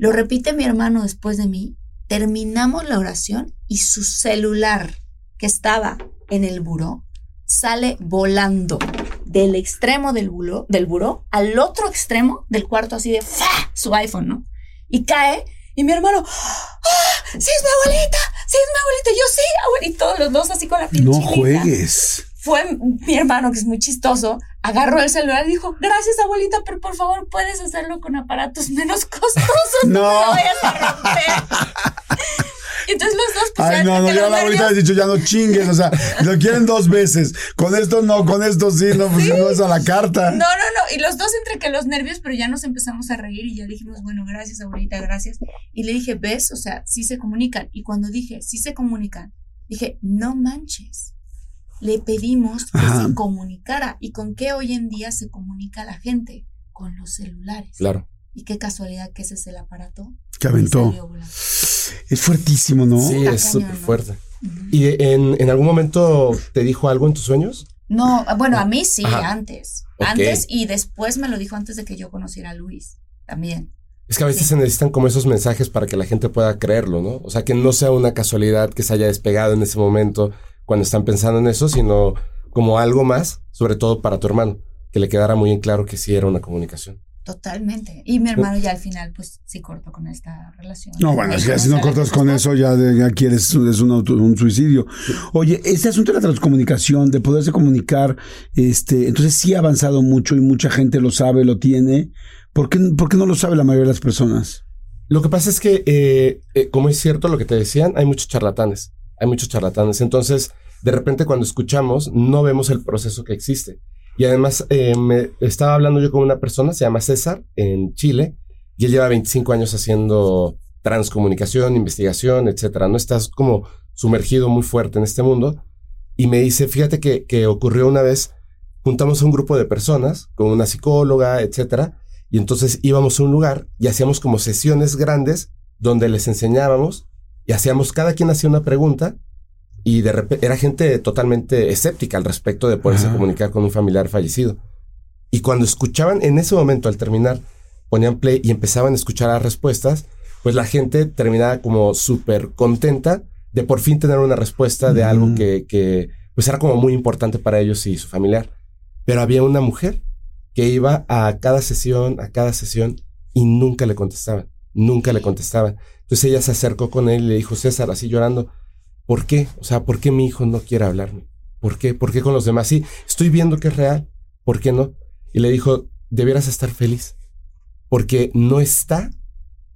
S2: Lo repite mi hermano después de mí. Terminamos la oración y su celular, que estaba en el buró, sale volando del extremo del buró, del buró al otro extremo del cuarto, así de ¡fa! su iPhone, ¿no? Y cae, y mi hermano, ¡ah! ¡Sí es mi abuelita! ¡Sí es mi abuelita! Yo sí, todos los dos así con la piel
S1: No juegues.
S2: Fue mi hermano, que es muy chistoso, agarró el celular y dijo, gracias abuelita, pero por favor puedes hacerlo con aparatos menos costosos.
S1: No.
S2: No lo vayas a romper. Entonces los dos pues
S1: Ay, no, no, ya la abuelita ha dicho, ya no chingues, o sea, lo quieren dos veces. Con esto no, con esto sí, no, pues no es a la carta.
S2: No, no, no. Y los dos entre que los nervios, pero ya nos empezamos a reír y ya dijimos, bueno, gracias, abuelita, gracias. Y le dije, ¿ves? O sea, sí se comunican. Y cuando dije, sí se comunican, dije, no manches. Le pedimos que
S1: Ajá.
S2: se comunicara. ¿Y con qué hoy en día se comunica la gente? Con los celulares.
S3: Claro.
S2: Y qué casualidad que ese es el aparato.
S1: Que aventó. Es fuertísimo, ¿no?
S3: Sí,
S2: Está
S3: es súper
S2: ¿no?
S3: fuerte. ¿Y en, en algún momento te dijo algo en tus sueños?
S2: No, bueno, a mí sí,
S3: Ajá.
S2: antes. Antes y después me lo dijo antes de que yo conociera a Luis. También.
S3: Es que a veces
S2: Sí.
S3: se necesitan como esos mensajes para que la gente pueda creerlo, ¿no? O sea, que no sea una casualidad que se haya despegado en ese momento cuando están pensando en eso, sino como algo más, sobre todo para tu hermano, que le quedara muy en claro que sí era una comunicación.
S2: Totalmente. Y mi hermano ya al final, pues sí cortó con esta relación.
S1: No, bueno, es que si no cortas con eso, ya, de- ya quieres, es un, auto- un suicidio. Oye, este asunto de la transcomunicación, de poderse comunicar, este, entonces sí ha avanzado mucho y mucha gente lo sabe, lo tiene. ¿Por qué, por qué no lo sabe la mayoría de las personas?
S3: Lo que pasa es que, eh, eh, como es cierto lo que te decían, hay muchos charlatanes. Hay muchos charlatanes. Entonces, de repente cuando escuchamos, no vemos el proceso que existe. Y además, eh, me estaba hablando yo con una persona, se llama César, en Chile, y él lleva 25 años haciendo transcomunicación, investigación, etcétera. No estás como sumergido muy fuerte en este mundo. Y me dice, fíjate que, que ocurrió una vez, juntamos a un grupo de personas con una psicóloga, etcétera, y entonces íbamos a un lugar y hacíamos como sesiones grandes donde les enseñábamos y hacíamos, cada quien hacía una pregunta y de repente era gente totalmente escéptica al respecto de poderse
S1: Ajá.
S3: comunicar con un familiar fallecido. Y cuando escuchaban en ese momento al terminar, ponían play y empezaban a escuchar las respuestas, pues la gente terminaba como súper contenta de por fin tener una respuesta de algo que, que pues era como muy importante para ellos y su familiar. Pero había una mujer que iba a cada sesión, a cada sesión y nunca le contestaban, nunca le contestaban. Entonces ella se acercó con él y le dijo, César, así llorando, ¿por qué? O sea, ¿por qué mi hijo no quiere hablarme? ¿Por qué? ¿Por qué con los demás? Sí, estoy viendo que es real, ¿por qué no? Y le dijo, debieras estar feliz, porque no está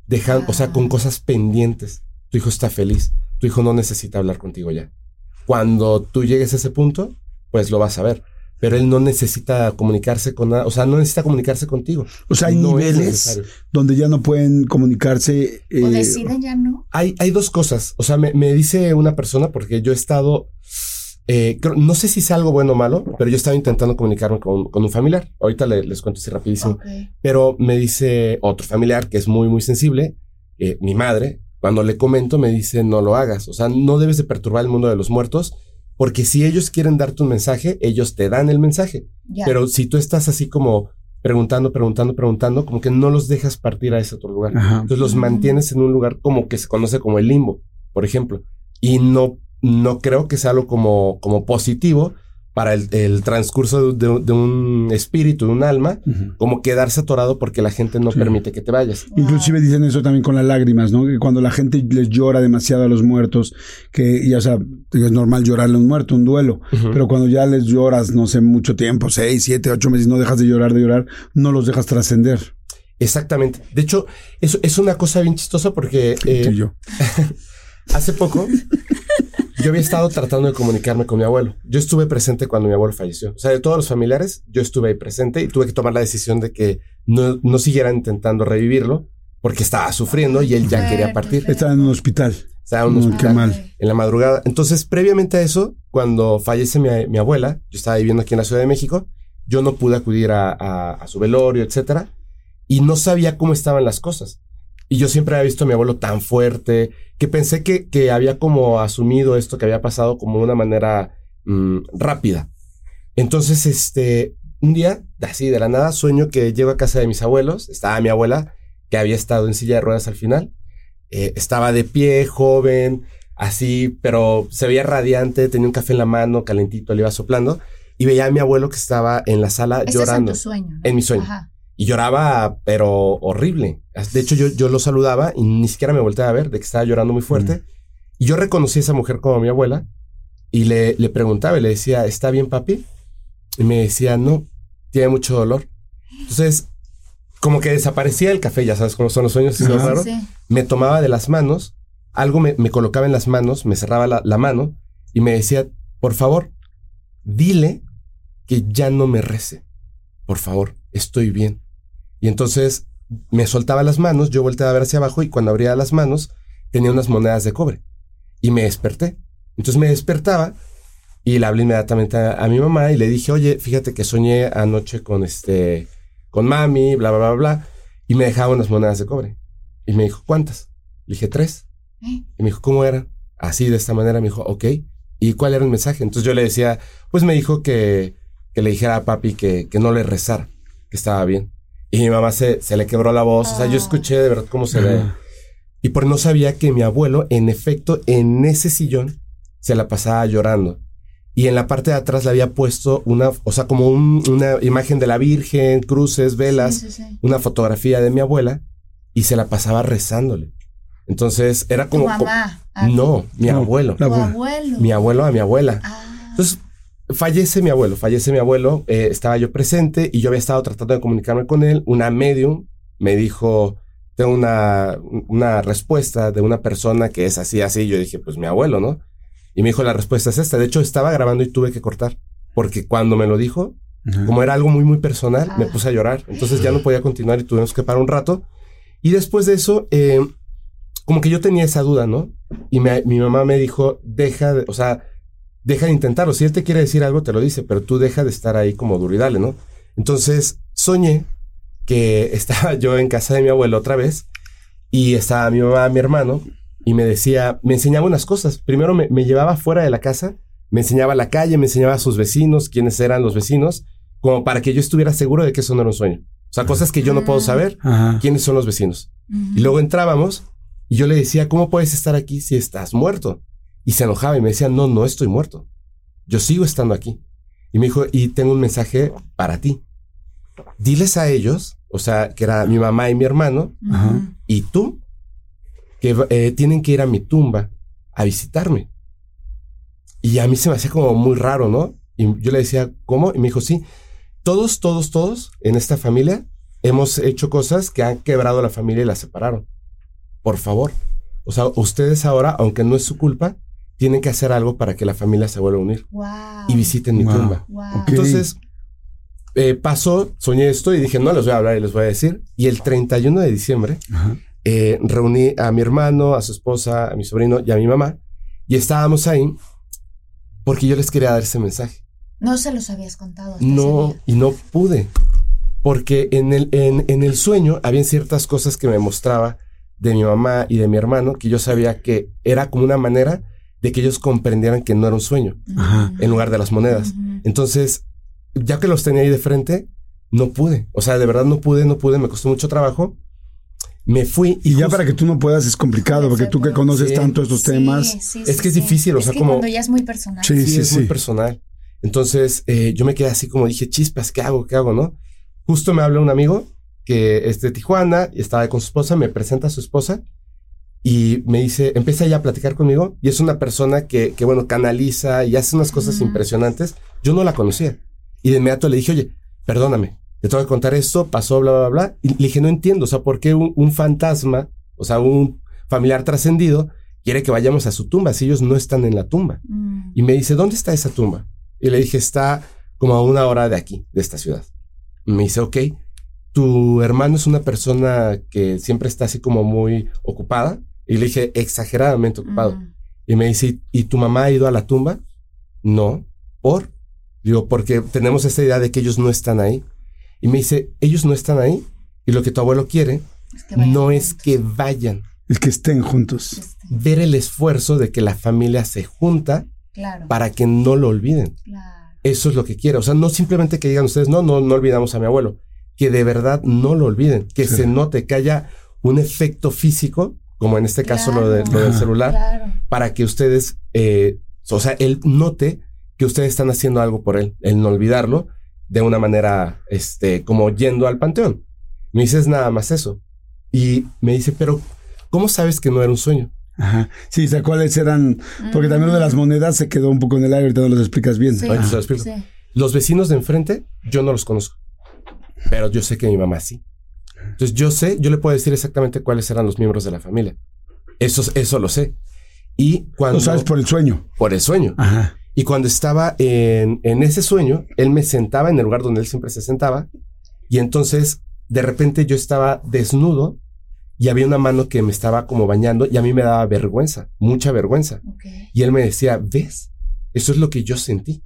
S3: dejando, o sea, con cosas pendientes. Tu hijo está feliz, tu hijo no necesita hablar contigo ya. Cuando tú llegues a ese punto, pues lo vas a ver. Pero él no necesita comunicarse con nada, o sea, no necesita comunicarse contigo.
S1: O sea, hay
S3: No es
S1: niveles donde ya no pueden comunicarse.
S2: O
S1: eh,
S2: deciden ya no.
S3: Hay, hay dos cosas. O sea, me, me dice una persona, porque yo he estado, eh, creo- no sé si sea algo bueno o malo, pero yo estaba intentando comunicarme con, con un familiar. Ahorita le- les cuento así rapidísimo. Pero me dice otro familiar que es muy, muy sensible, eh, mi madre, cuando le comento me dice no lo hagas. O sea, no debes de perturbar el mundo de los muertos, porque si ellos quieren darte un mensaje, ellos te dan el mensaje.
S2: Ya.
S3: Pero si tú estás así como preguntando, preguntando, preguntando, como que no los dejas partir a ese otro lugar.
S1: Ajá.
S3: Entonces los mantienes en un lugar como que se conoce como el limbo, por ejemplo. Y no, no creo que sea algo como, como positivo para el, el transcurso de, de- de un espíritu, de un alma, como quedarse atorado porque la gente no
S1: Sí.
S3: permite que te vayas.
S1: Inclusive dicen eso también con las lágrimas, ¿no? Que cuando la gente les llora demasiado a los muertos, que ya o sea, es normal llorarle a un muerto, un duelo, pero cuando ya les lloras, no sé, mucho tiempo, seis, siete, ocho meses, no dejas de llorar, de llorar, no los dejas trascender.
S3: Exactamente. De hecho, eso es una cosa bien chistosa porque eh,
S1: yo.
S3: hace poco yo había estado tratando de comunicarme con mi abuelo. Yo estuve presente cuando mi abuelo falleció. O sea, de todos los familiares, yo estuve ahí presente y tuve que tomar la decisión de que no, no siguieran intentando revivirlo porque estaba sufriendo y él ya quería partir.
S1: Estaba en un hospital.
S3: Estaba en un hospital
S1: qué mal.
S3: en la madrugada. Entonces, previamente a eso, cuando fallece mi, mi abuela, yo estaba viviendo aquí en la Ciudad de México, yo no pude acudir a, a- a su velorio, etcétera, y no sabía cómo estaban las cosas. Y yo siempre había visto a mi abuelo tan fuerte que pensé que, que había como asumido esto que había pasado como de una manera mm, rápida. Entonces, este, un día, así de la nada, sueño que llego a casa de mis abuelos, estaba mi abuela, que había estado en silla de ruedas al final, eh, estaba de pie, joven, así, pero se veía radiante, tenía un café en la mano, calentito, le iba soplando, y veía a mi abuelo que estaba en la sala
S2: es en
S3: llorando.
S2: tu sueño. ¿no?
S3: En mi sueño.
S2: Ajá.
S3: Y lloraba, pero horrible. De hecho, yo, yo lo saludaba y ni siquiera me volteé a ver de que estaba llorando muy fuerte. Y yo reconocí a esa mujer como mi abuela y le, le preguntaba y le decía, ¿está bien, papi? Y me decía, no, tiene mucho dolor. Entonces, como que desaparecía el café, ya sabes cómo son los sueños, es
S1: Ajá.
S3: raro.
S2: Sí.
S3: Me tomaba de las manos, algo me, me colocaba en las manos, me cerraba la, la mano y me decía, por favor, dile que ya no me rece. Por favor, estoy bien. Y entonces me soltaba las manos, yo volteaba a ver hacia abajo y cuando abría las manos tenía unas monedas de cobre. Y me desperté. Entonces me despertaba y le hablé inmediatamente a, a mi mamá y le dije, oye, fíjate que soñé anoche con este, con mami, bla, bla, bla, bla. Y me dejaba unas monedas de cobre. Y me dijo, ¿cuántas? Le dije, tres.
S2: ¿Eh?
S3: Y me dijo, ¿cómo eran? Así, de esta manera. Me dijo, ok, ¿Y cuál era el mensaje? Entonces yo le decía, pues me dijo que, que le dijera a papi que, que no le rezara, que estaba bien. Y mi mamá se, se le quebró la voz. O sea, yo
S2: Ah.
S3: escuché de verdad cómo se le...
S1: Ajá.
S3: Y por no sabía que mi abuelo, en efecto, en ese sillón, se la pasaba llorando. Y en la parte de atrás le había puesto una, o sea, como un- una imagen de la Virgen, cruces, velas,
S2: Sí, sí, sí.
S3: una fotografía de mi abuela, y se la pasaba rezándole. Entonces era
S2: Tu
S3: como...
S2: mamá. a
S3: No, mi
S1: No,
S3: abuelo.
S1: abuela.
S2: abuelo.
S3: Mi abuelo a mi abuela.
S2: Ah.
S3: Entonces, fallece mi abuelo, fallece mi abuelo, eh, estaba yo presente y yo había estado tratando de comunicarme con él. Una medium me dijo, tengo una, una respuesta de una persona que es así, así. Yo dije, pues mi abuelo, ¿no? Y me dijo, la respuesta es esta. De hecho, estaba grabando y tuve que cortar. Porque cuando me lo dijo, como era algo muy, muy personal, me
S2: Ah.
S3: puse a llorar. Entonces ya no podía continuar y tuvimos que parar un rato. Y después de eso, eh, como que yo tenía esa duda, ¿no? Y me- mi mamá me dijo, deja de, o sea, deja de intentarlo. Si él te quiere decir algo, te lo dice, pero tú deja de estar ahí como duro y dale, ¿no? Entonces soñé que estaba yo en casa de mi abuelo otra vez y estaba mi mamá, mi hermano, y me decía, me enseñaba unas cosas. Primero me, me llevaba fuera de la casa, me enseñaba la calle, me enseñaba a sus vecinos, quiénes eran los vecinos, como para que yo estuviera seguro de que eso no era un sueño. O sea, cosas que yo no puedo saber,
S1: Ajá.
S3: quiénes son los vecinos. Y luego entrábamos y yo le decía, ¿cómo puedes estar aquí si estás muerto? Y se enojaba y me decía, no, no estoy muerto. Yo sigo estando aquí. Y me dijo, y tengo un mensaje para ti. Diles a ellos, o sea, que era mi mamá y mi hermano, y tú, que eh, tienen que ir a mi tumba a visitarme. Y a mí se me hacía como muy raro, ¿no? Y yo le decía, ¿cómo? Y me dijo, sí, todos, todos, todos en esta familia hemos hecho cosas que han quebrado la familia y la separaron. Por favor. O sea, ustedes ahora, aunque no es su culpa, tienen que hacer algo para que la familia se vuelva a unir
S2: Wow.
S3: y visiten mi
S1: Wow.
S3: tumba.
S2: Wow.
S1: Ok.
S3: Entonces, eh, pasó, soñé esto y dije, no les voy a hablar y les voy a decir. Y el 31 de diciembre
S1: Ajá.
S3: eh, reuní a mi hermano, a su esposa, a mi sobrino y a mi mamá. Y estábamos ahí porque yo les quería dar ese mensaje.
S2: No se los habías contado. hasta
S3: No,
S2: ese día.
S3: y no pude. Porque en el, en, en el sueño habían ciertas cosas que me mostraba de mi mamá y de mi hermano que yo sabía que era como una manera de que ellos comprendieran que no era un sueño
S1: Ajá.
S3: En lugar de las monedas. Entonces, ya que los tenía ahí de frente, no pude. O sea, de verdad no pude, no pude, me costó mucho trabajo. Me fui y,
S1: Y ya
S3: justo-
S1: para que tú no puedas es complicado, porque tú que conoces
S3: Sí.
S1: tanto estos
S2: Sí,
S1: temas.
S2: sí,
S3: Es
S2: sí,
S3: que es difícil, o
S2: Es
S3: sea,
S2: que
S3: como-
S2: cuando ya es muy personal.
S1: Sí,
S3: sí,
S1: sí,
S3: es
S1: sí.
S3: muy personal. Entonces, eh, yo me quedé así como dije, chispas, ¿qué hago? ¿Qué hago? ¿No? Justo me habla un amigo que es de Tijuana y estaba con su esposa, me presenta a su esposa y me dice, empieza ya a platicar conmigo y es una persona que, que bueno, canaliza y hace unas cosas impresionantes. Yo no la conocía. Y de inmediato le dije, oye, perdóname, te tengo que contar esto, pasó, bla, bla, bla. Y le dije, no entiendo, o sea, ¿por qué un, un fantasma, o sea, un familiar trascendido, quiere que vayamos a su tumba si ellos no están en la tumba?
S2: Mm.
S3: Y me dice, ¿dónde está esa tumba? Y le dije, está como a una hora de aquí, de esta ciudad. Y me dice, ok, tu hermano es una persona que siempre está así como muy ocupada. Y le dije, exageradamente ocupado. Y me dice, ¿y tu mamá ha ido a la tumba? No. ¿Por? Digo, porque tenemos esta idea de que ellos no están ahí. Y me dice, ellos no están ahí. Y lo que tu abuelo quiere
S2: Es que vayan
S3: no es que vayan.
S1: Es que estén juntos.
S3: Ver el esfuerzo de que la familia se junta
S2: Claro.
S3: para que no lo olviden.
S2: Claro.
S3: Eso es lo que quiero. O sea, no simplemente que digan ustedes, no, no, no olvidamos a mi abuelo. Que de verdad no lo olviden. Que
S1: Sí.
S3: se note, que haya un efecto físico, como en este caso lo, de- lo del
S1: Claro.
S3: celular,
S2: Claro.
S3: para que ustedes, eh, o sea, él note que ustedes están haciendo algo por él, el no olvidarlo de una manera, este, como yendo al panteón. Me dices nada más eso. Y me dice, pero, ¿cómo sabes que no era un sueño?
S1: Ajá. Sí, o sea, cuáles eran. Porque también lo de las monedas se quedó un poco en el aire, ahorita no los explicas bien.
S2: Sí.
S3: Ahorita se lo explico.
S2: Sí.
S3: Los vecinos de enfrente, yo no los conozco. Pero yo sé que mi mamá sí. Entonces yo sé, yo le puedo decir exactamente cuáles eran los miembros de la familia. Eso, eso lo sé. Y cuando...
S1: Lo sabes por el sueño.
S3: por el sueño.
S1: Ajá.
S3: Y cuando estaba en, en ese sueño, él me sentaba en el lugar donde él siempre se sentaba. Y entonces, de repente yo estaba desnudo y había una mano que me estaba como bañando y a mí me daba vergüenza, mucha vergüenza.
S2: Ok.
S3: Y él me decía, ¿ves? Eso es lo que yo sentí.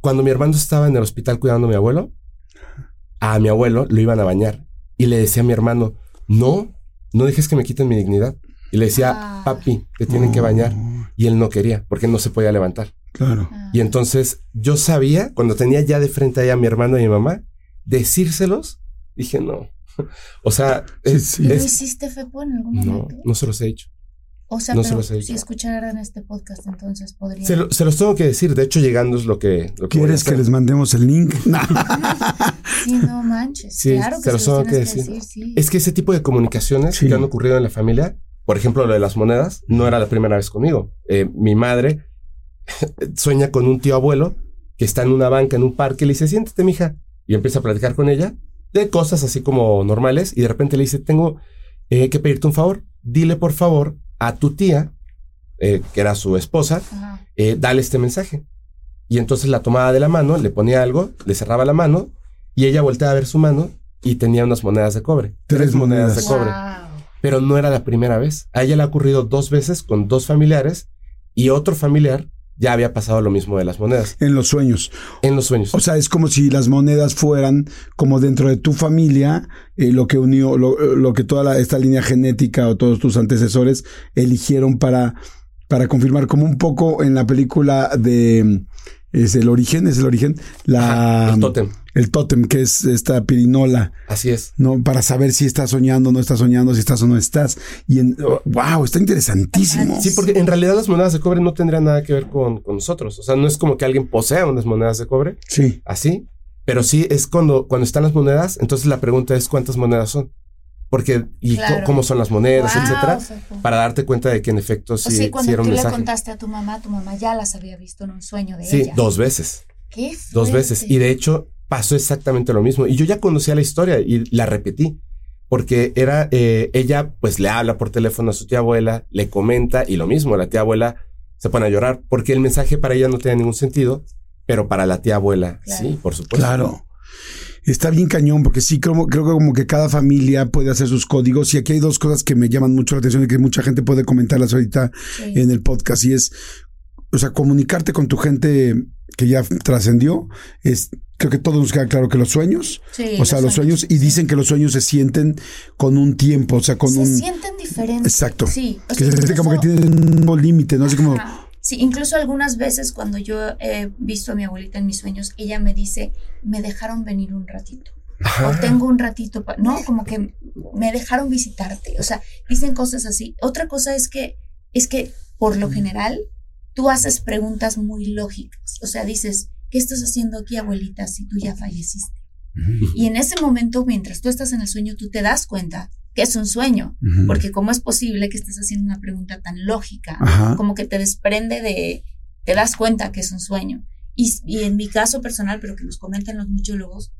S3: Cuando mi hermano estaba en el hospital cuidando a mi abuelo, a mi abuelo lo iban a bañar. Y le decía a mi hermano, no, no dejes que me quiten mi dignidad. Y le decía,
S2: Ah.
S3: papi, te tienen que bañar. y él no quería porque no se podía levantar.
S1: Claro.
S2: Ah.
S3: Y entonces yo sabía, cuando tenía ya de frente ahí a mi hermano y a mi mamá, decírselos, dije no. O sea, es,
S2: ¿Y lo
S3: es-
S2: hiciste, Fepo, en algún
S3: no,
S2: momento?
S3: no se los he dicho.
S2: O sea,
S3: no se
S2: pero
S3: los he
S2: si escucharan este podcast, entonces podría.
S3: Se, lo- se los tengo que decir. De hecho, llegando es lo que. Lo
S1: ¿Quieres que les mandemos el link?
S2: Sí, no manches.
S3: Sí,
S2: claro que
S3: se
S2: se
S3: los tengo que decir.
S2: decir, sí.
S3: Es que ese tipo de comunicaciones
S1: Sí.
S3: que han ocurrido en la familia, por ejemplo, lo de las monedas, no era la primera vez conmigo. Eh, mi madre sueña con un tío abuelo que está en una banca, en un parque, y le dice, siéntate, mija. Y empieza a platicar con ella de cosas así como normales, y de repente le dice, tengo eh, que pedirte un favor. Dile, por favor, a tu tía, eh, que era su esposa, eh, dale este mensaje. Y entonces la tomaba de la mano, le ponía algo, le cerraba la mano y ella volteaba a ver su mano y tenía unas monedas de cobre.
S1: Tres monedas.
S3: de cobre. Pero no era la primera vez. A ella le ha ocurrido dos veces con dos familiares y otro familiar ya había pasado lo mismo de las monedas
S1: en los sueños.
S3: en los sueños.
S1: O sea, es como si las monedas fueran como dentro de tu familia, eh, lo que unió, lo, lo que toda la- esta línea genética o todos tus antecesores eligieron para, para confirmar, como un poco en la película de es el origen, es el origen, la
S3: Ajá, el tótem.
S1: el tótem, que es esta pirinola,
S3: Así es.
S1: ¿no? Para saber si estás soñando, no estás soñando, si estás o no estás. Y en, oh, wow, está interesantísimo.
S3: Sí, porque en realidad las monedas de cobre no tendrían nada que ver con, con nosotros. O sea, no es como que alguien posea unas monedas de cobre,
S1: Sí.
S3: así. Pero sí es cuando, cuando están las monedas, entonces la pregunta es cuántas monedas son. Porque, y
S2: Claro.
S3: cómo son las monedas,
S2: Wow,
S3: etcétera, para darte cuenta de que en efecto sí,
S2: o sea,
S3: sí
S2: cuando
S3: era un
S2: tú le contaste a tu mamá, tu mamá ya las había visto en un sueño de
S3: Sí,
S2: ella.
S3: dos veces.
S2: Qué
S3: Dos veces. Y de hecho pasó exactamente lo mismo. Y yo ya conocía la historia y la repetí. Porque era, eh, ella pues le habla por teléfono a su tía abuela, le comenta y lo mismo, la tía abuela se pone a llorar porque el mensaje para ella no tenía ningún sentido, pero para la tía abuela
S2: Claro.
S3: sí, por supuesto.
S1: Claro. Está bien cañón, porque sí, creo, creo que como que cada familia puede hacer sus códigos. Y aquí hay dos cosas que me llaman mucho la atención y que mucha gente puede comentarlas ahorita
S2: Sí.
S1: en el podcast. Y es, o sea, comunicarte con tu gente que ya trascendió. Es, creo que todos nos queda claro que los sueños,
S2: Sí,
S1: o sea, los sueños, y dicen que los sueños se sienten con un tiempo, o sea, con
S2: se
S1: un.
S2: sienten diferentes.
S1: Exacto.
S2: Sí. o
S1: Que se siente como que tienen un límite, ¿no? Así como.
S2: Ajá. Sí, incluso algunas veces cuando yo he visto a mi abuelita en mis sueños, ella me dice, me dejaron venir un ratito.
S3: Ajá.
S2: O tengo un ratito, pa-". no, como que me dejaron visitarte. O sea, dicen cosas así. Otra cosa es que, es que por lo general, tú haces preguntas muy lógicas. O sea, dices, ¿qué estás haciendo aquí, abuelita, si tú ya falleciste? Y en ese momento, mientras tú estás en el sueño, tú te das cuenta que es un sueño. Porque cómo es posible que estés haciendo una pregunta tan lógica,
S1: Ajá.
S2: como que te desprende de, te das cuenta que es un sueño. Y, y en mi caso personal, pero que nos comentan los muchólogos,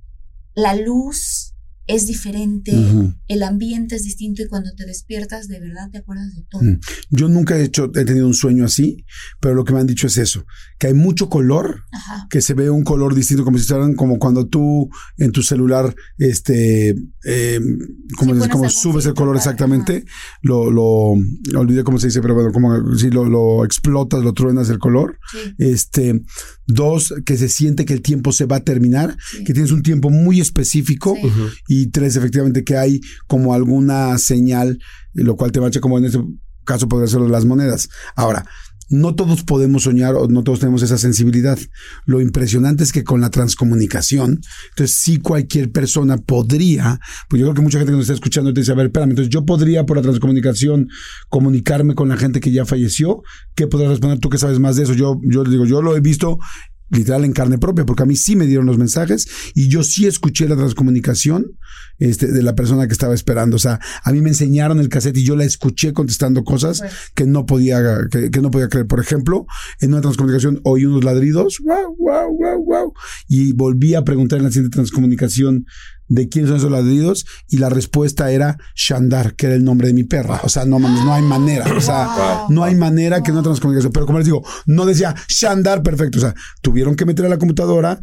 S2: la luz es diferente, el ambiente es distinto y cuando te despiertas de verdad te acuerdas de todo.
S1: Yo nunca he hecho, he tenido un sueño así, pero lo que me han dicho es eso, que hay mucho color,
S2: Ajá.
S1: que se ve un color distinto, como si fueran como cuando tú en tu celular, este, eh, como,
S2: Sí,
S1: como subes el color exactamente, lo, lo, olvidé cómo se dice, pero bueno, como si lo, lo explotas, lo truenas el color.
S2: Sí,
S1: Este, dos, que se siente que el tiempo se va a terminar,
S2: sí.
S1: que tienes un tiempo muy específico.
S2: Sí.
S1: Y tres, efectivamente, que hay como alguna señal, lo cual te marcha como en este caso podría ser las monedas. Ahora, no todos podemos soñar o no todos tenemos esa sensibilidad. Lo impresionante es que con la transcomunicación, entonces sí cualquier persona podría, pues yo creo que mucha gente que nos está escuchando te dice, a ver, espérame, entonces yo podría por la transcomunicación comunicarme con la gente que ya falleció. ¿Qué podrás responder tú que sabes más de eso? Yo, yo les digo, yo lo he visto literal en carne propia, porque a mí sí me dieron los mensajes y yo sí escuché la transcomunicación este, de la persona que estaba esperando. O sea, a mí me enseñaron el cassette y yo la escuché contestando cosas que no podía, que, que no podía creer. Por ejemplo, en una transcomunicación oí unos ladridos, wow, wow, wow, wow, y volví a preguntar en la siguiente transcomunicación de quiénes son esos ladridos y la respuesta era Shandar, que era el nombre de mi perra. O sea, no mames, no hay manera. O sea,
S2: wow.
S1: no hay manera que no transcomunicación. Pero como les digo, no decía Shandar perfecto. O sea, tuvieron que meter a la computadora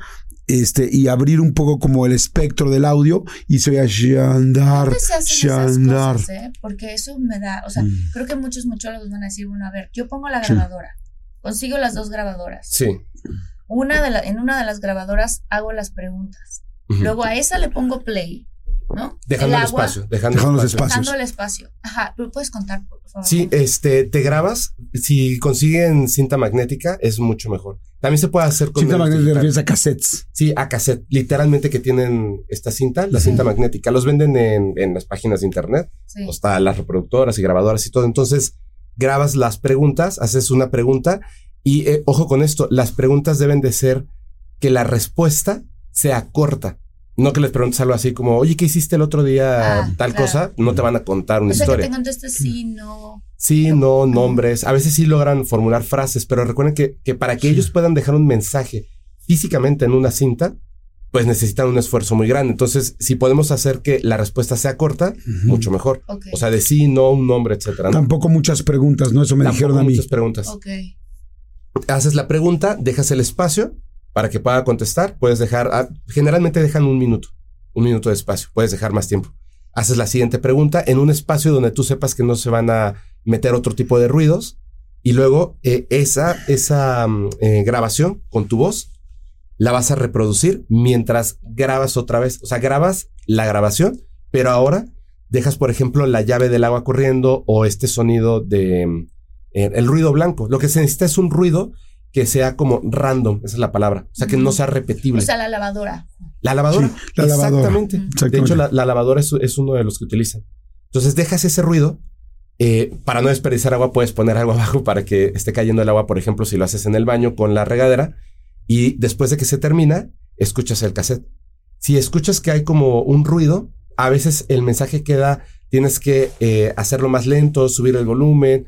S1: este, y abrir un poco como el espectro del audio y se oía Shandar,
S2: ¿Dónde se hacen esas
S1: Shandar.
S2: eh? Porque eso me da, o sea,
S1: Mm.
S2: creo que muchos muchólogos van a decir, bueno, a ver, yo pongo la
S1: Sí.
S2: grabadora, consigo las dos grabadoras.
S3: Sí.
S2: Una de la, en una de las grabadoras hago las preguntas. Luego a esa le pongo play. ¿No?
S3: Dejando el,
S2: agua,
S3: espacio, dejando,
S1: Dejando los
S3: espacio.
S1: espacios.
S2: Dejando el espacio. Ajá, ¿lo puedes contar, por favor?
S3: Sí, este, te grabas. Si consiguen cinta magnética, es mucho mejor. También se puede hacer con
S1: Cinta magnética refieres a cassettes.
S3: Sí, a cassette. Literalmente que tienen esta cinta, la
S2: Sí.
S3: cinta magnética. Los venden en, en las páginas de internet.
S2: Sí.
S3: O está las reproductoras y grabadoras y todo. Entonces, grabas las preguntas, haces una pregunta y eh, ojo con esto, las preguntas deben de ser que la respuesta sea corta. No que les preguntes algo así como, oye, ¿qué hiciste el otro día?
S2: Ah,
S3: tal
S2: claro.
S3: cosa. No te van a contar una
S2: O sea, que
S3: historia.
S2: te contestes sí, no.
S3: Sí, no, nombres. A veces sí logran formular frases, pero recuerden que, que para que ellos puedan dejar un mensaje físicamente en una cinta, pues necesitan un esfuerzo muy grande. Entonces, si podemos hacer que la respuesta sea corta, mucho mejor. O sea, de sí, no, un nombre, etcétera. ¿no?
S1: Tampoco muchas preguntas, ¿no? Eso me
S3: Tampoco
S1: dijeron a mí.
S3: muchas preguntas.
S2: ok.
S3: Haces la pregunta, dejas el espacio para que pueda contestar. Puedes dejar, ah, generalmente dejan un minuto, un minuto de espacio. Puedes dejar más tiempo. Haces la siguiente pregunta en un espacio donde tú sepas que no se van a meter otro tipo de ruidos. Y luego eh, esa, esa mm, eh, grabación con tu voz la vas a reproducir mientras grabas otra vez. O sea, grabas la grabación, pero ahora dejas, por ejemplo, la llave del agua corriendo o este sonido de mm, eh, el ruido blanco. Lo que se necesita es un ruido que sea como random, esa es la palabra. O sea, que no sea repetible.
S2: O sea, la lavadora.
S3: la lavadora.
S1: Sí, la lavadora.
S3: Exactamente.
S1: Exactamente.
S3: De hecho, la, la lavadora es, es uno de los que utilizan. Entonces, dejas ese ruido. eh, para no desperdiciar agua, puedes poner algo abajo para que esté cayendo el agua, por ejemplo, si lo haces en el baño con la regadera. Y después de que se termina, escuchas el cassette. Si escuchas que hay como un ruido, a veces el mensaje queda, tienes que eh, hacerlo más lento, subir el volumen,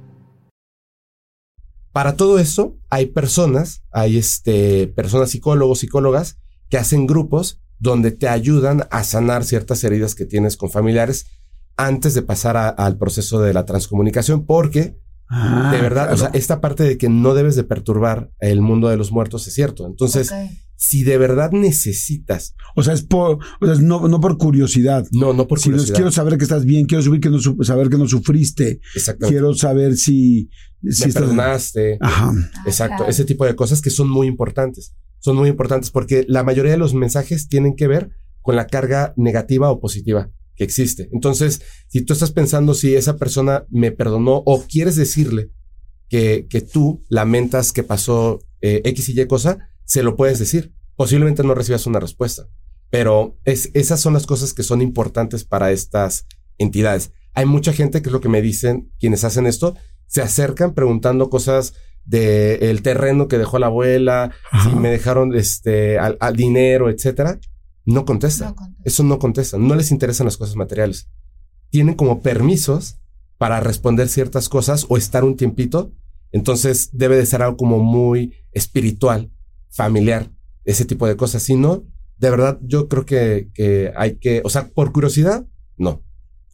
S3: Para todo eso, hay personas, hay este, personas psicólogos, psicólogas, que hacen grupos donde te ayudan a sanar ciertas heridas que tienes con familiares antes de pasar a- al proceso de la transcomunicación, porque
S1: Ah,
S3: de verdad, o sea, esta parte de que no debes de perturbar el mundo de los muertos es cierto. Entonces. Si de verdad necesitas,
S1: O sea, es por, o sea, es no, no por curiosidad.
S3: no, no por
S1: Si
S3: curiosidad,
S1: quiero saber que estás bien, quiero subir que no, saber que no sufriste,
S3: exactamente,
S1: quiero saber si, si
S3: me
S1: estás-
S3: perdonaste,
S1: Ajá.
S3: Exacto, ese tipo de cosas que son muy importantes. Son muy importantes porque la mayoría de los mensajes tienen que ver con la carga negativa o positiva que existe. Entonces, si tú estás pensando si esa persona me perdonó o quieres decirle que, que tú lamentas que pasó eh, X y Y cosa, se lo puedes decir. Posiblemente no recibas una respuesta, pero es, esas son las cosas que son importantes para estas entidades. Hay mucha gente que es lo que me dicen quienes hacen esto, se acercan preguntando cosas de el terreno que dejó la abuela,
S1: Ajá.
S3: si me dejaron este al, al dinero, etcétera. No contestan.
S2: No contesta.
S3: Eso no contestan. No les interesan las cosas materiales. Tienen como permisos para responder ciertas cosas o estar un tiempito. Entonces debe de ser algo como muy espiritual, familiar, ese tipo de cosas. Si no, de verdad, yo creo que, que hay que, o sea, por curiosidad, no.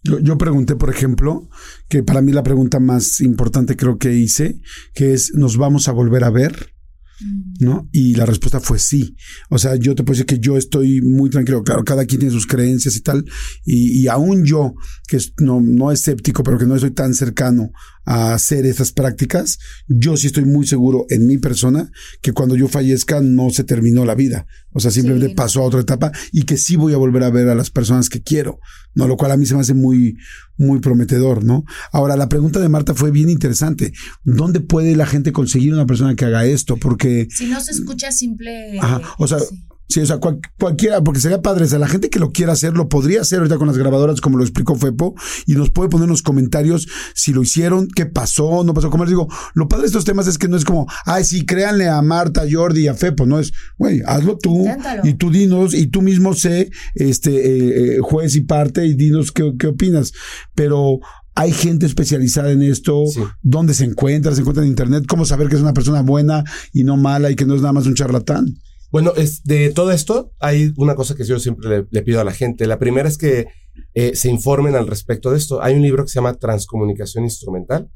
S1: Yo, yo pregunté, por ejemplo, que para mí la pregunta más importante creo que hice, que es, ¿nos vamos a volver a ver?
S2: Mm.
S1: ¿no? Y la respuesta fue sí. O sea, yo te puedo decir que yo estoy muy tranquilo. Claro, cada quien tiene sus creencias y tal. Y, y aún yo, que no, no escéptico, pero que no estoy tan cercano a hacer esas prácticas, yo sí estoy muy seguro en mi persona que cuando yo fallezca no se terminó la vida. O sea, simplemente
S2: Sí.
S1: pasó a otra etapa y que sí voy a volver a ver a las personas que quiero, ¿no? Lo cual a mí se me hace muy, muy prometedor, ¿no? Ahora, la pregunta de Marta fue bien interesante. ¿Dónde puede la gente conseguir una persona que haga esto? Porque
S2: Si no se escucha simple.
S1: Ajá, o sea,
S2: sí.
S1: Sí, o sea, cualquiera, porque sería padre, o sea, la gente que lo quiera hacer, lo podría hacer ahorita con las grabadoras, como lo explicó Fepo, y nos puede poner en los comentarios si lo hicieron, qué pasó, no pasó. Como les digo, lo padre de estos temas es que no es como, ay, sí, créanle a Marta, Jordi y a Fepo, no es, güey, hazlo tú, y tú dinos, y tú mismo sé, este, eh, eh, juez y parte, y dinos qué, qué opinas. Pero hay gente especializada en esto, dónde se encuentra, se encuentra en internet, cómo saber que es una persona buena y no mala y que no es nada más un charlatán.
S3: Bueno, es, de todo esto hay una cosa que yo siempre le, pido a la gente. La primera es que eh, se informen al respecto de esto. Hay un libro que se llama Transcomunicación Instrumental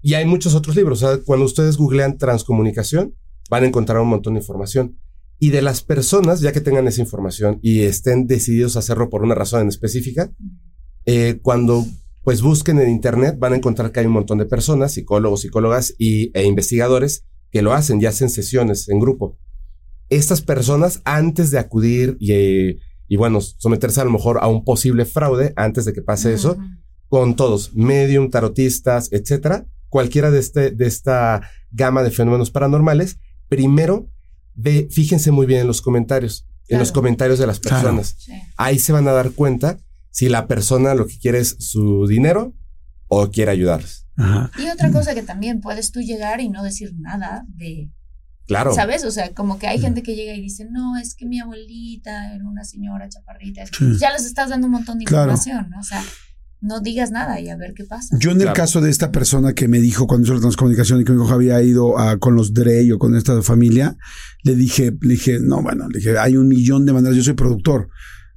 S3: y hay muchos otros libros. O sea, cuando ustedes googlean transcomunicación, van a encontrar un montón de información. Y de las personas, ya que tengan esa información y estén decididos a hacerlo por una razón en específica, eh, cuando pues busquen en internet, van a encontrar que hay un montón de personas, psicólogos, psicólogas y, e investigadores que lo hacen y hacen sesiones en grupo. Estas personas, antes de acudir y, y bueno, someterse a lo mejor a un posible fraude, antes de que pase eso, con todos, medium, tarotistas, etcétera, cualquiera de, este, de esta gama de fenómenos paranormales, primero, ve, fíjense muy bien en los comentarios, en los comentarios de las personas. Ahí se van a dar cuenta si la persona lo que quiere es su dinero o quiere ayudarles.
S2: Y otra cosa que también puedes tú llegar y no decir nada de...
S3: Claro.
S2: ¿Sabes? O sea, como que hay gente que llega y dice, no, es que mi abuelita era una señora chaparrita. Ya les estás dando un montón de información, ¿no? O sea, no digas nada y a ver qué pasa.
S1: Yo en el caso de esta persona que me dijo cuando hizo la transcomunicación y que mi hijo había ido a, con los Drey o con esta familia, le dije, le dije, no, bueno, le dije, hay un millón de maneras, yo soy productor.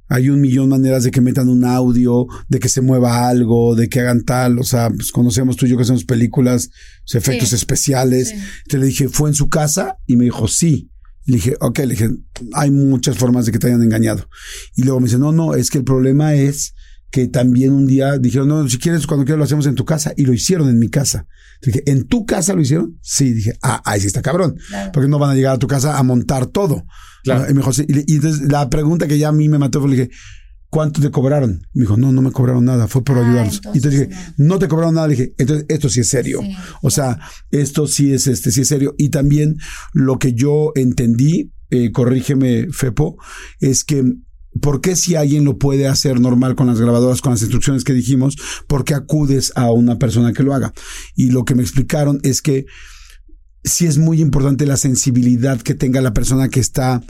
S1: Hay un millón de maneras de que metan un audio, de que se mueva algo, de que hagan tal. O sea, pues conocemos tú y yo que hacemos películas, efectos especiales. Entonces le dije, ¿fue en su casa? Y me dijo, sí. Le dije, ok, le dije, hay muchas formas de que te hayan engañado. Y luego me dice, no, no, es que el problema es que también un día dijeron, no, si quieres, cuando quieras lo hacemos en tu casa. Y lo hicieron en mi casa. Dije, ¿en tu casa lo hicieron? Sí, dije, ah, ahí sí está cabrón. Porque no van a llegar a tu casa a montar todo. Claro. Y, me dijo, y, entonces la pregunta que ya a mí me mató fue, le dije, ¿cuánto te cobraron? Me dijo, no, no me cobraron nada, fue por ah, ayudarnos. y entonces dije, no. te cobraron nada. Le dije, entonces esto sí es serio. o sea, esto sí es, este, sí es serio. Y también lo que yo entendí, eh, corrígeme, Fepo, es que ¿Por qué si alguien lo puede hacer normal con las grabadoras, con las instrucciones que dijimos, por qué acudes a una persona que lo haga? Y lo que me explicaron es que sí es muy importante la sensibilidad que tenga la persona que está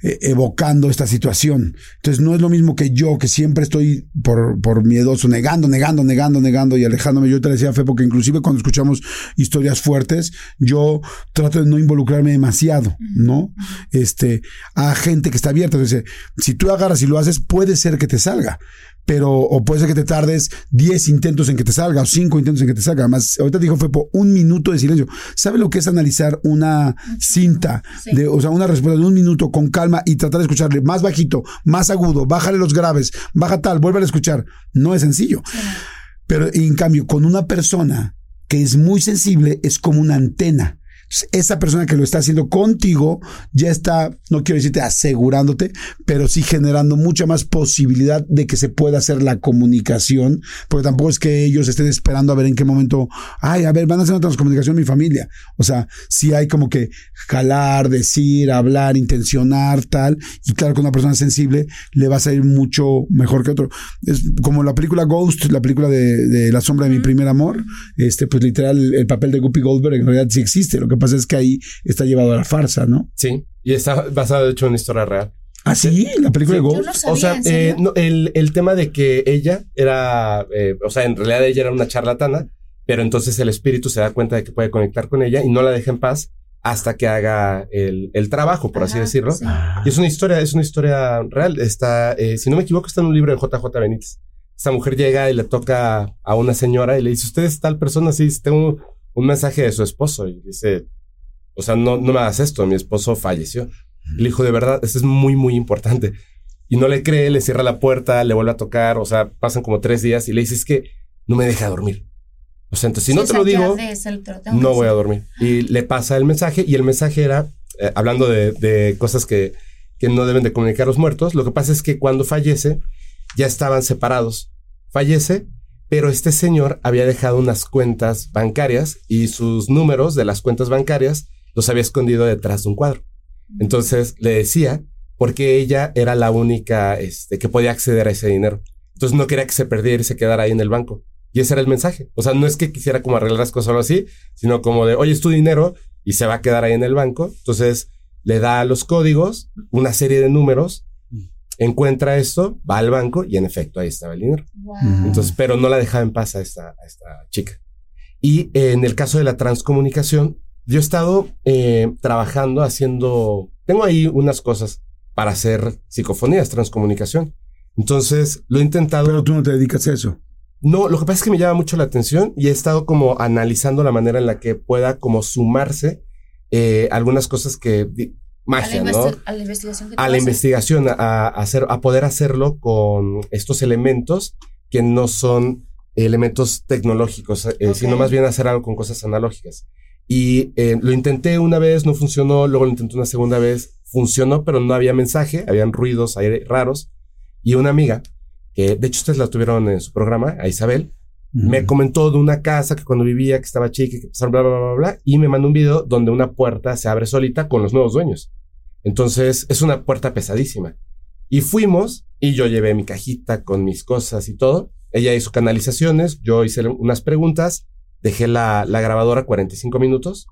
S1: evocando esta situación. Entonces no es lo mismo que yo, que siempre estoy por, por miedoso, negando, negando, negando, negando y alejándome. Yo te decía, Fe, porque inclusive cuando escuchamos historias fuertes, yo trato de no involucrarme demasiado, ¿no? Este, a gente que está abierta. Entonces, si tú agarras y lo haces, puede ser que te salga pero o puede ser que te tardes 10 intentos en que te salga o 5 intentos en que te salga. Además, ahorita dijo fue por un minuto de silencio. ¿Sabe lo que es analizar una cinta, de, o sea, una respuesta de un minuto con calma y tratar de escucharle más bajito, más agudo, bájale los graves, baja tal, vuelve a escuchar? No es sencillo. Pero en cambio, con una persona que es muy sensible, es como una antena esa persona que lo está haciendo contigo ya está, no quiero decirte asegurándote, pero sí generando mucha más posibilidad de que se pueda hacer la comunicación, porque tampoco es que ellos estén esperando a ver en qué momento, ay, a ver, van a hacer una transcomunicación mi familia. O sea, sí hay como que jalar, decir, hablar, intencionar, tal, y claro que una persona sensible le va a salir mucho mejor que otro. Es como la película Ghost, la película de, La sombra de mi primer amor, este, pues literal, el papel de Guppy Goldberg en realidad sí existe. Lo que pasa es que ahí está llevado a la farsa, ¿no?
S3: Sí, y está basado de hecho en una historia real.
S1: Ah, sí, la película de Ghost.
S3: o sea, eh, el, tema de que ella era, eh, o sea, en realidad ella era una charlatana, pero entonces el espíritu se da cuenta de que puede conectar con ella y no la deja en paz hasta que haga el, trabajo, por así decirlo. Y es una historia, es una historia real. Está, eh, si no me equivoco, está en un libro de JJ Benítez. Esta mujer llega y le toca a una señora y le dice, usted es tal persona, sí, tengo un mensaje de su esposo y dice, o sea, no, no me hagas esto, mi esposo falleció. Le dijo, de verdad, esto es muy, muy importante. Y no le cree, le cierra la puerta, le vuelve a tocar, o sea, pasan como tres días y le dice, es que no me deja dormir. O sea, entonces si no te lo digo, no voy a dormir. Y le pasa el mensaje y el mensaje era, eh, hablando de, de cosas que, que no deben de comunicar los muertos, lo que pasa es que cuando fallece, ya estaban separados. Fallece, pero este señor había dejado unas cuentas bancarias y sus números de las cuentas bancarias los había escondido detrás de un cuadro. Entonces le decía porque ella era la única este, que podía acceder a ese dinero. Entonces no quería que se perdiera y se quedara ahí en el banco. Y ese era el mensaje. O sea, no es que quisiera como arreglar las cosas o algo así, sino como de, oye, es tu dinero y se va a quedar ahí en el banco. Entonces le da los códigos, una serie de números, encuentra esto, va al banco y en efecto ahí estaba el dinero. Entonces, pero no la dejaba en paz a esta, a esta chica. Y en el caso de la transcomunicación, yo he estado eh, trabajando haciendo, tengo ahí unas cosas para hacer psicofonías, transcomunicación. Entonces, lo he intentado.
S1: Pero tú no te dedicas a eso.
S3: No, lo que pasa es que me llama mucho la atención y he estado como analizando la manera en la que pueda como sumarse eh, algunas cosas que magia, ¿no?
S2: A la investigación.
S3: a la investigación, a, hacer, a poder hacerlo con estos elementos que no son elementos tecnológicos, eh, sino más bien hacer algo con cosas analógicas. Y eh, lo intenté una vez, no funcionó, luego lo intenté una segunda vez, funcionó, pero no había mensaje, habían ruidos ahí raros. Y una amiga que de hecho ustedes la tuvieron en su programa, a Isabel, me comentó de una casa que cuando vivía, que estaba chica, que bla, bla, bla, bla, y me mandó un video donde una puerta se abre solita con los nuevos dueños. Entonces, es una puerta pesadísima. Y fuimos, y yo llevé mi cajita con mis cosas y todo. Ella hizo canalizaciones, yo hice unas preguntas, dejé la, la grabadora 45 minutos,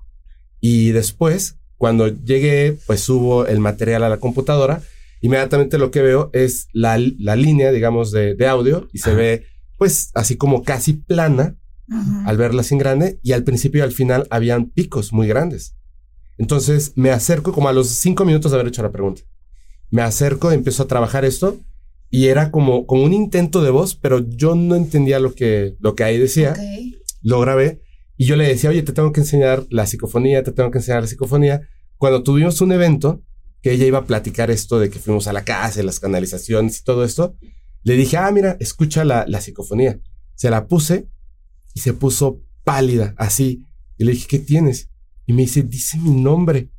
S3: y después, cuando llegué, pues subo el material a la computadora inmediatamente lo que veo es la, la línea, digamos, de, de, audio y se ve pues así como casi plana al verla sin grande y al principio y al final habían picos muy grandes. Entonces me acerco como a los cinco minutos de haber hecho la pregunta. Me acerco, empiezo a trabajar esto y era como, como un intento de voz, pero yo no entendía lo que, lo que ahí decía. Lo grabé y yo le decía, oye, te tengo que enseñar la psicofonía, te tengo que enseñar la psicofonía. Cuando tuvimos un evento, que ella iba a platicar esto de que fuimos a la casa, las canalizaciones y todo esto, le dije, ah, mira, escucha la, la psicofonía. Se la puse y se puso pálida, así. Y le dije, ¿qué tienes? Y me dice, dice mi nombre.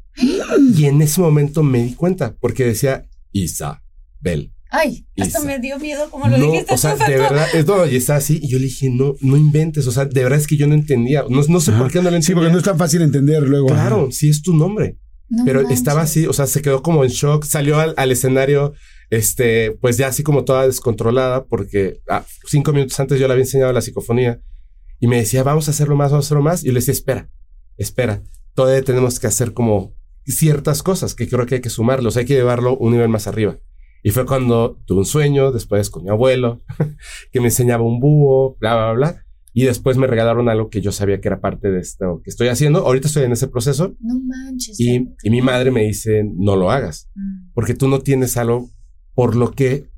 S3: Y en ese momento me di cuenta, porque decía Isabel.
S2: Ay, hasta me dio miedo como lo dijiste.
S3: O sea, de verdad, es, no, y está así. Y yo le dije, no, no inventes. O sea, de verdad es que yo no entendía. No, no sé por qué no lo entendía.
S1: Sí, porque no es tan fácil entender luego.
S3: Claro, sí es tu nombre pero estaba así, o sea, se quedó como en shock, salió al, escenario, este, pues ya así como toda descontrolada, porque ah, cinco minutos antes yo le había enseñado la psicofonía y me decía, vamos a hacerlo más, vamos a hacerlo más. Y yo le decía, espera, espera, todavía tenemos que hacer como ciertas cosas que creo que hay que sumarlos, hay que llevarlo un nivel más arriba. Y fue cuando tuve un sueño, después con mi abuelo, que me enseñaba un búho, bla, bla, bla. Y después me regalaron algo que yo sabía que era parte de esto que estoy haciendo. Ahorita estoy en ese proceso.
S2: No manches.
S3: Y, y mi madre me dice, no lo hagas, mm. porque tú no tienes algo por lo que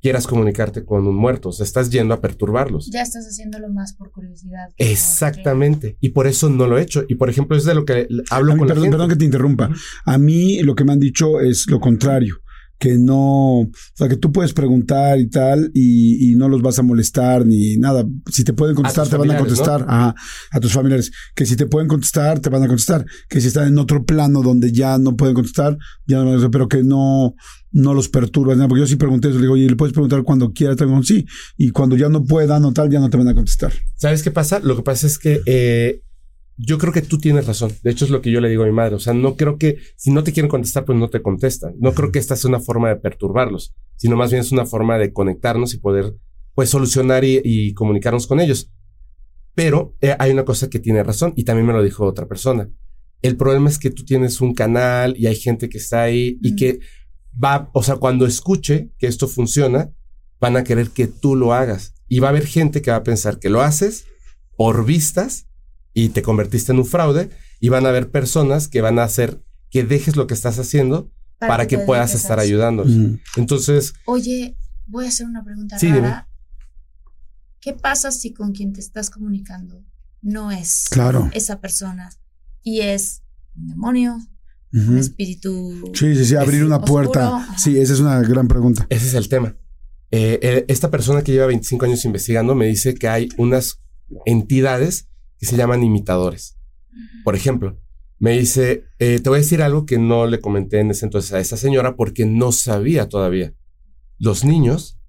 S3: quieras comunicarte con un muerto. O sea, estás yendo a perturbarlos.
S2: Ya estás haciéndolo más por curiosidad.
S3: Exactamente. Y por eso no lo he hecho. Y por ejemplo, es de lo que hablo con
S1: perdón,
S3: la
S1: Perdón que te interrumpa. A mí lo que me han dicho es lo contrario que no, o sea, que tú puedes preguntar y tal y, y, no los vas a molestar ni nada. Si te pueden contestar, te van a contestar a tus familiares. Que si te pueden contestar, te van a contestar. Que si están en otro plano donde ya no pueden contestar, ya no van a contestar, pero que no, no los perturbas. ¿no? Porque yo sí pregunté eso, le digo, oye, le puedes preguntar cuando quieras, te digo, sí. Y cuando ya no puedan o tal, ya no te van a contestar.
S3: ¿Sabes qué pasa? Lo que pasa es que eh, yo creo que tú tienes razón. De hecho, es lo que yo le digo a mi madre. O sea, no creo que si no te quieren contestar, pues no te contestan. No creo que esta sea una forma de perturbarlos, sino más bien es una forma de conectarnos y poder, pues, solucionar y, comunicarnos con ellos. Pero eh, hay una cosa que tiene razón y también me lo dijo otra persona. El problema es que tú tienes un canal y hay gente que está ahí y que va, o sea, cuando escuche que esto funciona, van a querer que tú lo hagas. Y va a haber gente que va a pensar que lo haces por vistas y te convertiste en un fraude y van a haber personas que van a hacer que dejes lo que estás haciendo para, que, puedas estar ayudándolos. Entonces...
S2: Oye, voy a hacer una pregunta rara. ¿Qué pasa si con quien te estás comunicando no es esa persona y es un demonio, un espíritu?
S1: Sí, sí, sí, abrir una puerta. Sí, esa es una gran pregunta.
S3: Ese es el tema. Eh, eh, esta persona que lleva 25 años investigando me dice que hay unas entidades que se llaman imitadores. Por ejemplo, me dice, eh, te voy a decir algo que no le comenté en ese entonces a esa señora porque no sabía todavía. Los niños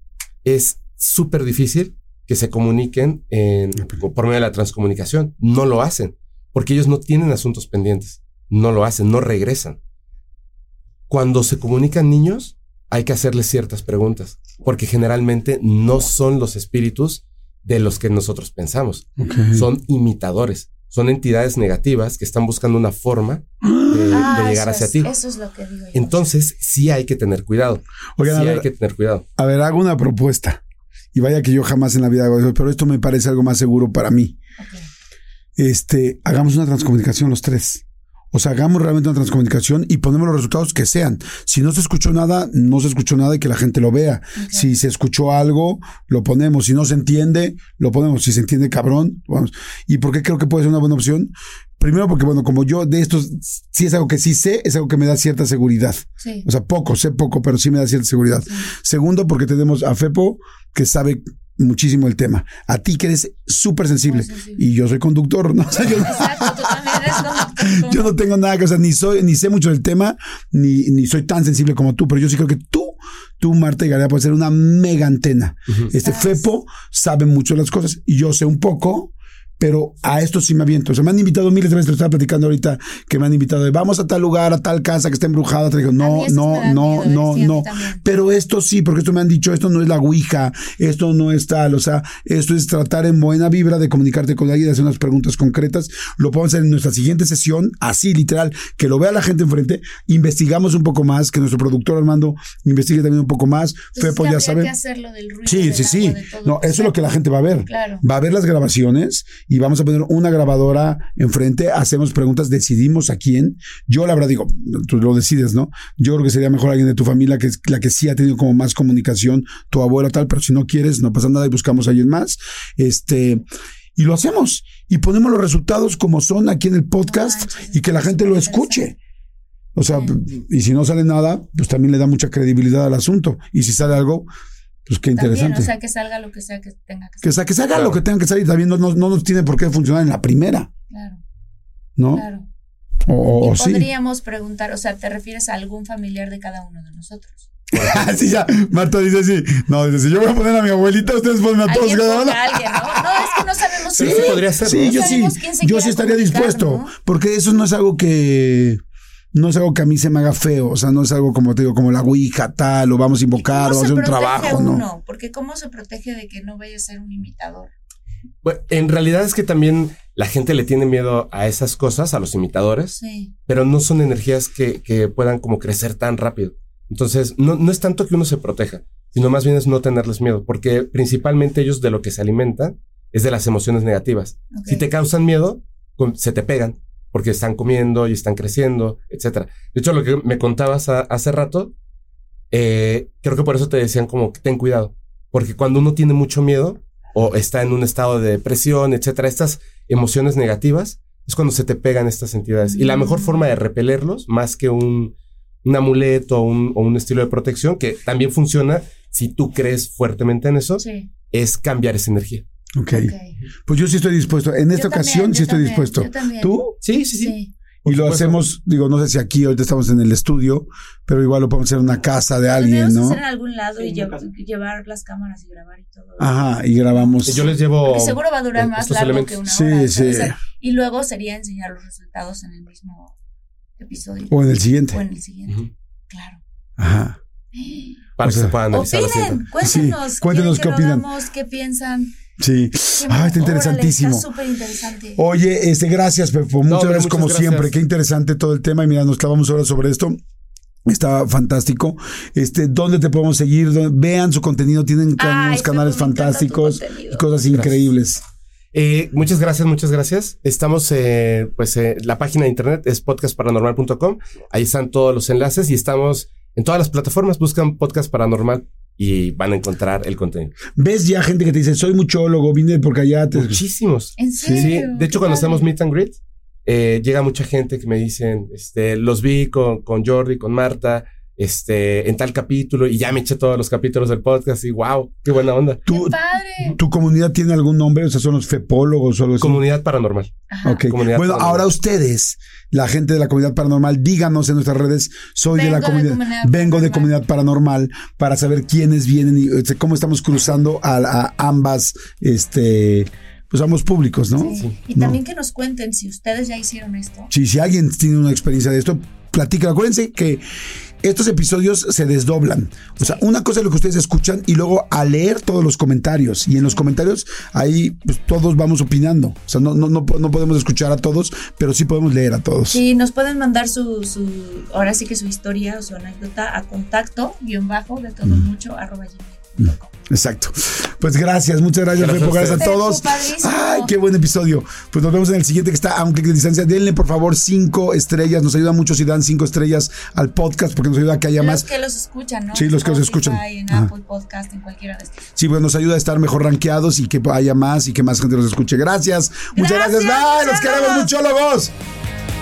S3: es súper difícil que se comuniquen en, por medio de la transcomunicación. No lo hacen porque ellos no tienen asuntos pendientes. No lo hacen, no regresan. cuando se comunican niños, hay que hacerles ciertas preguntas, porque generalmente no son los espíritus de los que nosotros pensamos.
S1: Ok.
S3: Son imitadores, son entidades negativas que están buscando una forma de, de
S2: Ah,
S3: llegar hacia
S2: es-
S3: ti.
S2: Eso es lo que digo yo.
S3: Entonces, sí hay que tener cuidado.
S1: Oigan,
S3: sí hay que tener cuidado.
S1: a ver, hago una propuesta. Y vaya que yo jamás en la vida hago eso, pero esto me parece algo más seguro para mí.
S2: Ok.
S1: Este, hagamos una transcomunicación los tres. O sea, hagamos realmente una transcomunicación y ponemos los resultados que sean. Si no se escuchó nada, no se escuchó nada y que la gente lo vea. Si se escuchó algo, lo ponemos. Si no se entiende, lo ponemos. Si se entiende cabrón, vamos. ¿Y por qué creo que puede ser una buena opción? Primero porque, bueno, como yo de estos, sí es algo que sí sé, es algo que me da cierta seguridad.
S2: Sí.
S1: O sea, poco, sé poco, pero sí me da cierta seguridad. Segundo, porque tenemos a Fepo, que sabe muchísimo el tema. A ti que eres súper sensible. Y yo soy conductor, ¿no? O sea, yo,
S2: Exacto, tú también eres conductor.
S1: yo no tengo nada que, o sea, ni soy, ni sé mucho del tema, ni, ni soy tan sensible como tú, pero yo sí creo que tú, tú, Marta y Galea, puedes ser una mega antena. Este
S2: Gracias.
S1: Fepo sabe mucho de las cosas y yo sé un poco, pero a esto sí me aviento. O sea, me han invitado miles de veces, lo estaba platicando ahorita, que me han invitado de vamos a tal lugar, a tal casa que está embrujada. Te digo, no, no, no, no, no. Pero esto sí, porque esto me han dicho, esto no es la Ouija, esto no es tal, o sea, esto es tratar en buena vibra de comunicarte con alguien, de hacer unas preguntas concretas. Lo podemos hacer en nuestra siguiente sesión, así literal, que lo vea la gente enfrente, investigamos un poco más, que nuestro productor Armando investigue también un poco más.
S2: Entonces,
S1: Fepo ya sabe.
S2: que hacerlo del ruido,
S1: Sí,
S2: del
S1: sí,
S2: agua,
S1: sí. No, eso es lo que la gente va a ver.
S2: Claro.
S1: Va a ver las grabaciones y vamos a poner una grabadora enfrente, hacemos preguntas, decidimos a quién. Yo la verdad digo, tú lo decides, ¿no? Yo creo que sería mejor alguien de tu familia que es la que sí ha tenido como más comunicación, tu abuela tal, pero si no quieres, no pasa nada y buscamos a alguien más. Este, y lo hacemos y ponemos los resultados como son aquí en el podcast y que la gente lo escuche. O sea, y si no sale nada, pues también le da mucha credibilidad al asunto. Y si sale algo, pues qué
S2: También,
S1: interesante.
S2: o sea, que salga lo que sea que tenga que
S1: Que, o
S2: salir.
S1: sea, que se haga
S3: Claro.
S1: lo que tenga que salir, también no, no, no nos tiene por qué funcionar en la primera,
S2: Claro,
S1: ¿no?
S2: claro.
S1: O, o-
S2: y
S1: o sí.
S2: podríamos preguntar, o sea, ¿te refieres a algún familiar de cada uno de nosotros?
S1: sí, ya. Marta dice así. No, dice, si yo voy a poner a mi abuelita, ustedes ponen a todos cada uno.
S2: a alguien, ¿no? No, es que no sabemos si-
S3: sí podría ser,
S1: Sí,
S3: ¿no?
S1: yo sí. Yo sí estaría dispuesto.
S2: ¿no?
S1: Porque eso no es algo que. No es algo que a mí se me haga feo. O sea, no es algo como te digo, como la Ouija tal, o vamos a invocar, o
S2: ¿Cómo
S1: vamos a hacer un trabajo, ¿no?
S2: uno? Porque ¿cómo se protege de que no vaya a ser un imitador?
S3: Bueno, en realidad es que también la gente le tiene miedo a esas cosas, a los imitadores,
S2: Sí.
S3: pero no son energías que, que puedan como crecer tan rápido. Entonces, no, no es tanto que uno se proteja, sino más bien es no tenerles miedo, porque principalmente ellos de lo que se alimentan es de las emociones negativas. Si te causan miedo, se te pegan, porque están comiendo y están creciendo, etcétera. De hecho, lo que me contabas a- hace rato, eh, creo que por eso te decían como que ten cuidado, porque cuando uno tiene mucho miedo o está en un estado de depresión, etcétera, estas emociones negativas es cuando se te pegan estas entidades. Y la mejor
S2: Mm.
S3: forma de repelerlos, más que un, un amuleto o un, o un estilo de protección, que también funciona si tú crees fuertemente en eso,
S2: Sí.
S3: es cambiar esa energía.
S1: Ok.
S2: ok.
S1: Pues yo sí estoy dispuesto. En esta
S2: Yo
S1: ocasión
S2: también,
S1: sí estoy
S2: también,
S1: dispuesto.
S2: yo también.
S1: ¿Tú?
S3: Sí, sí, sí.
S2: Sí.
S3: Por
S1: y lo hacemos, digo, no sé si aquí ahorita estamos en el estudio, pero igual lo podemos hacer en una casa de alguien, ¿no?
S2: hacer en algún lado
S4: Sí,
S2: y lle-
S4: casa.
S2: llevar las cámaras y grabar y todo.
S1: Ajá, y grabamos.
S3: Yo les llevo.
S2: Porque seguro va a durar
S3: eh,
S2: más largo
S3: elementos.
S2: que una
S1: Sí,
S2: hora.
S1: sí.
S2: sea, y luego sería enseñar los resultados en el mismo episodio.
S1: O en el siguiente.
S2: O en el siguiente.
S3: Ujú.
S2: Claro.
S1: Ajá.
S3: Para
S1: O
S3: que
S1: sea,
S3: se puedan analizar
S2: Opinen,
S3: siguiente.
S2: cuéntenos.
S1: Sí, cuéntenos
S2: ¿quieren
S1: qué
S2: que
S1: opinan.
S2: hagamos? ¿Qué piensan?
S1: Sí.
S2: ¿Qué
S1: Ah,
S2: más?
S1: está interesantísimo.
S2: Órale, está súper interesante.
S1: Oye, este, gracias, Pepo. Muchas
S3: hombre,
S1: gracias
S3: muchas
S1: como
S3: gracias.
S1: siempre. Qué interesante todo el tema. Y mira, nos clavamos horas sobre esto. Está fantástico. Este, ¿dónde te podemos seguir? ¿Dónde- Vean su contenido, tienen
S2: Ay,
S1: unos canales fantásticos,
S2: contenido.
S1: cosas increíbles.
S3: Eh, muchas gracias, muchas gracias. Estamos, eh, pues, eh, la página de internet es podcastparanormal.com. Ahí están todos los enlaces y estamos en todas las plataformas. Buscan podcast paranormal y van a encontrar el contenido.
S1: ¿Ves ya gente que te dice, soy muchólogo, vine porque allá te...
S3: Muchísimos.
S2: ¿En
S3: Sí,
S2: serio?
S3: de hecho, cuando
S2: padre.
S3: hacemos meet and greet, eh, llega mucha gente que me dicen, este, los vi con, con Jordi, con Marta, este, en tal capítulo y ya me eché todos los capítulos del podcast y wow, qué buena onda.
S1: ¿Tu,
S2: ¡Qué padre!
S1: ¿Tu comunidad tiene algún nombre? O sea, son los fepólogos o algo así.
S3: Comunidad paranormal.
S2: Ajá.
S1: Ok.
S3: Comunidad
S1: Bueno,
S3: paranormal.
S1: ahora ustedes, la gente de la comunidad paranormal, díganos en nuestras redes, soy de la
S2: de
S1: comunidad, vengo de
S2: paranormal.
S1: comunidad paranormal para saber quiénes vienen y este, cómo estamos cruzando a, a ambas, este, pues ambos públicos, ¿no?
S2: Sí. Y
S1: No.
S2: también que nos cuenten si ustedes ya hicieron esto.
S1: Sí, si alguien tiene una experiencia de esto, platícalo. Acuérdense que estos episodios se desdoblan. O sea, una cosa es lo que ustedes escuchan y luego a leer todos los comentarios. Y en los comentarios ahí pues, todos vamos opinando. O sea, no, no, no, no podemos escuchar a todos, pero sí podemos leer a todos.
S2: Sí, nos pueden mandar su, su ahora sí que su historia o su anécdota a contacto, guion bajo, de todo mucho, arroba gmail.com.
S1: Exacto. Pues gracias, muchas gracias,
S3: Gracias
S1: Fepo, gracias a todos. Ay, qué buen episodio. Pues nos vemos en el siguiente que está a un clic de distancia. Denle, por favor, cinco estrellas. Nos ayuda mucho si dan cinco estrellas al podcast porque nos ayuda a que haya
S2: Los
S1: más.
S2: que los escuchan, ¿no?
S1: Sí, los que los escuchan.
S2: En. Apple Podcast, en cualquiera de estos.
S1: Sí, pues nos ayuda a estar mejor rankeados y que haya más y que más gente nos escuche. Gracias. Muchas gracias.
S2: Gracias,
S1: Bye. Los queremos,
S2: muchólogos.
S1: muchólogos.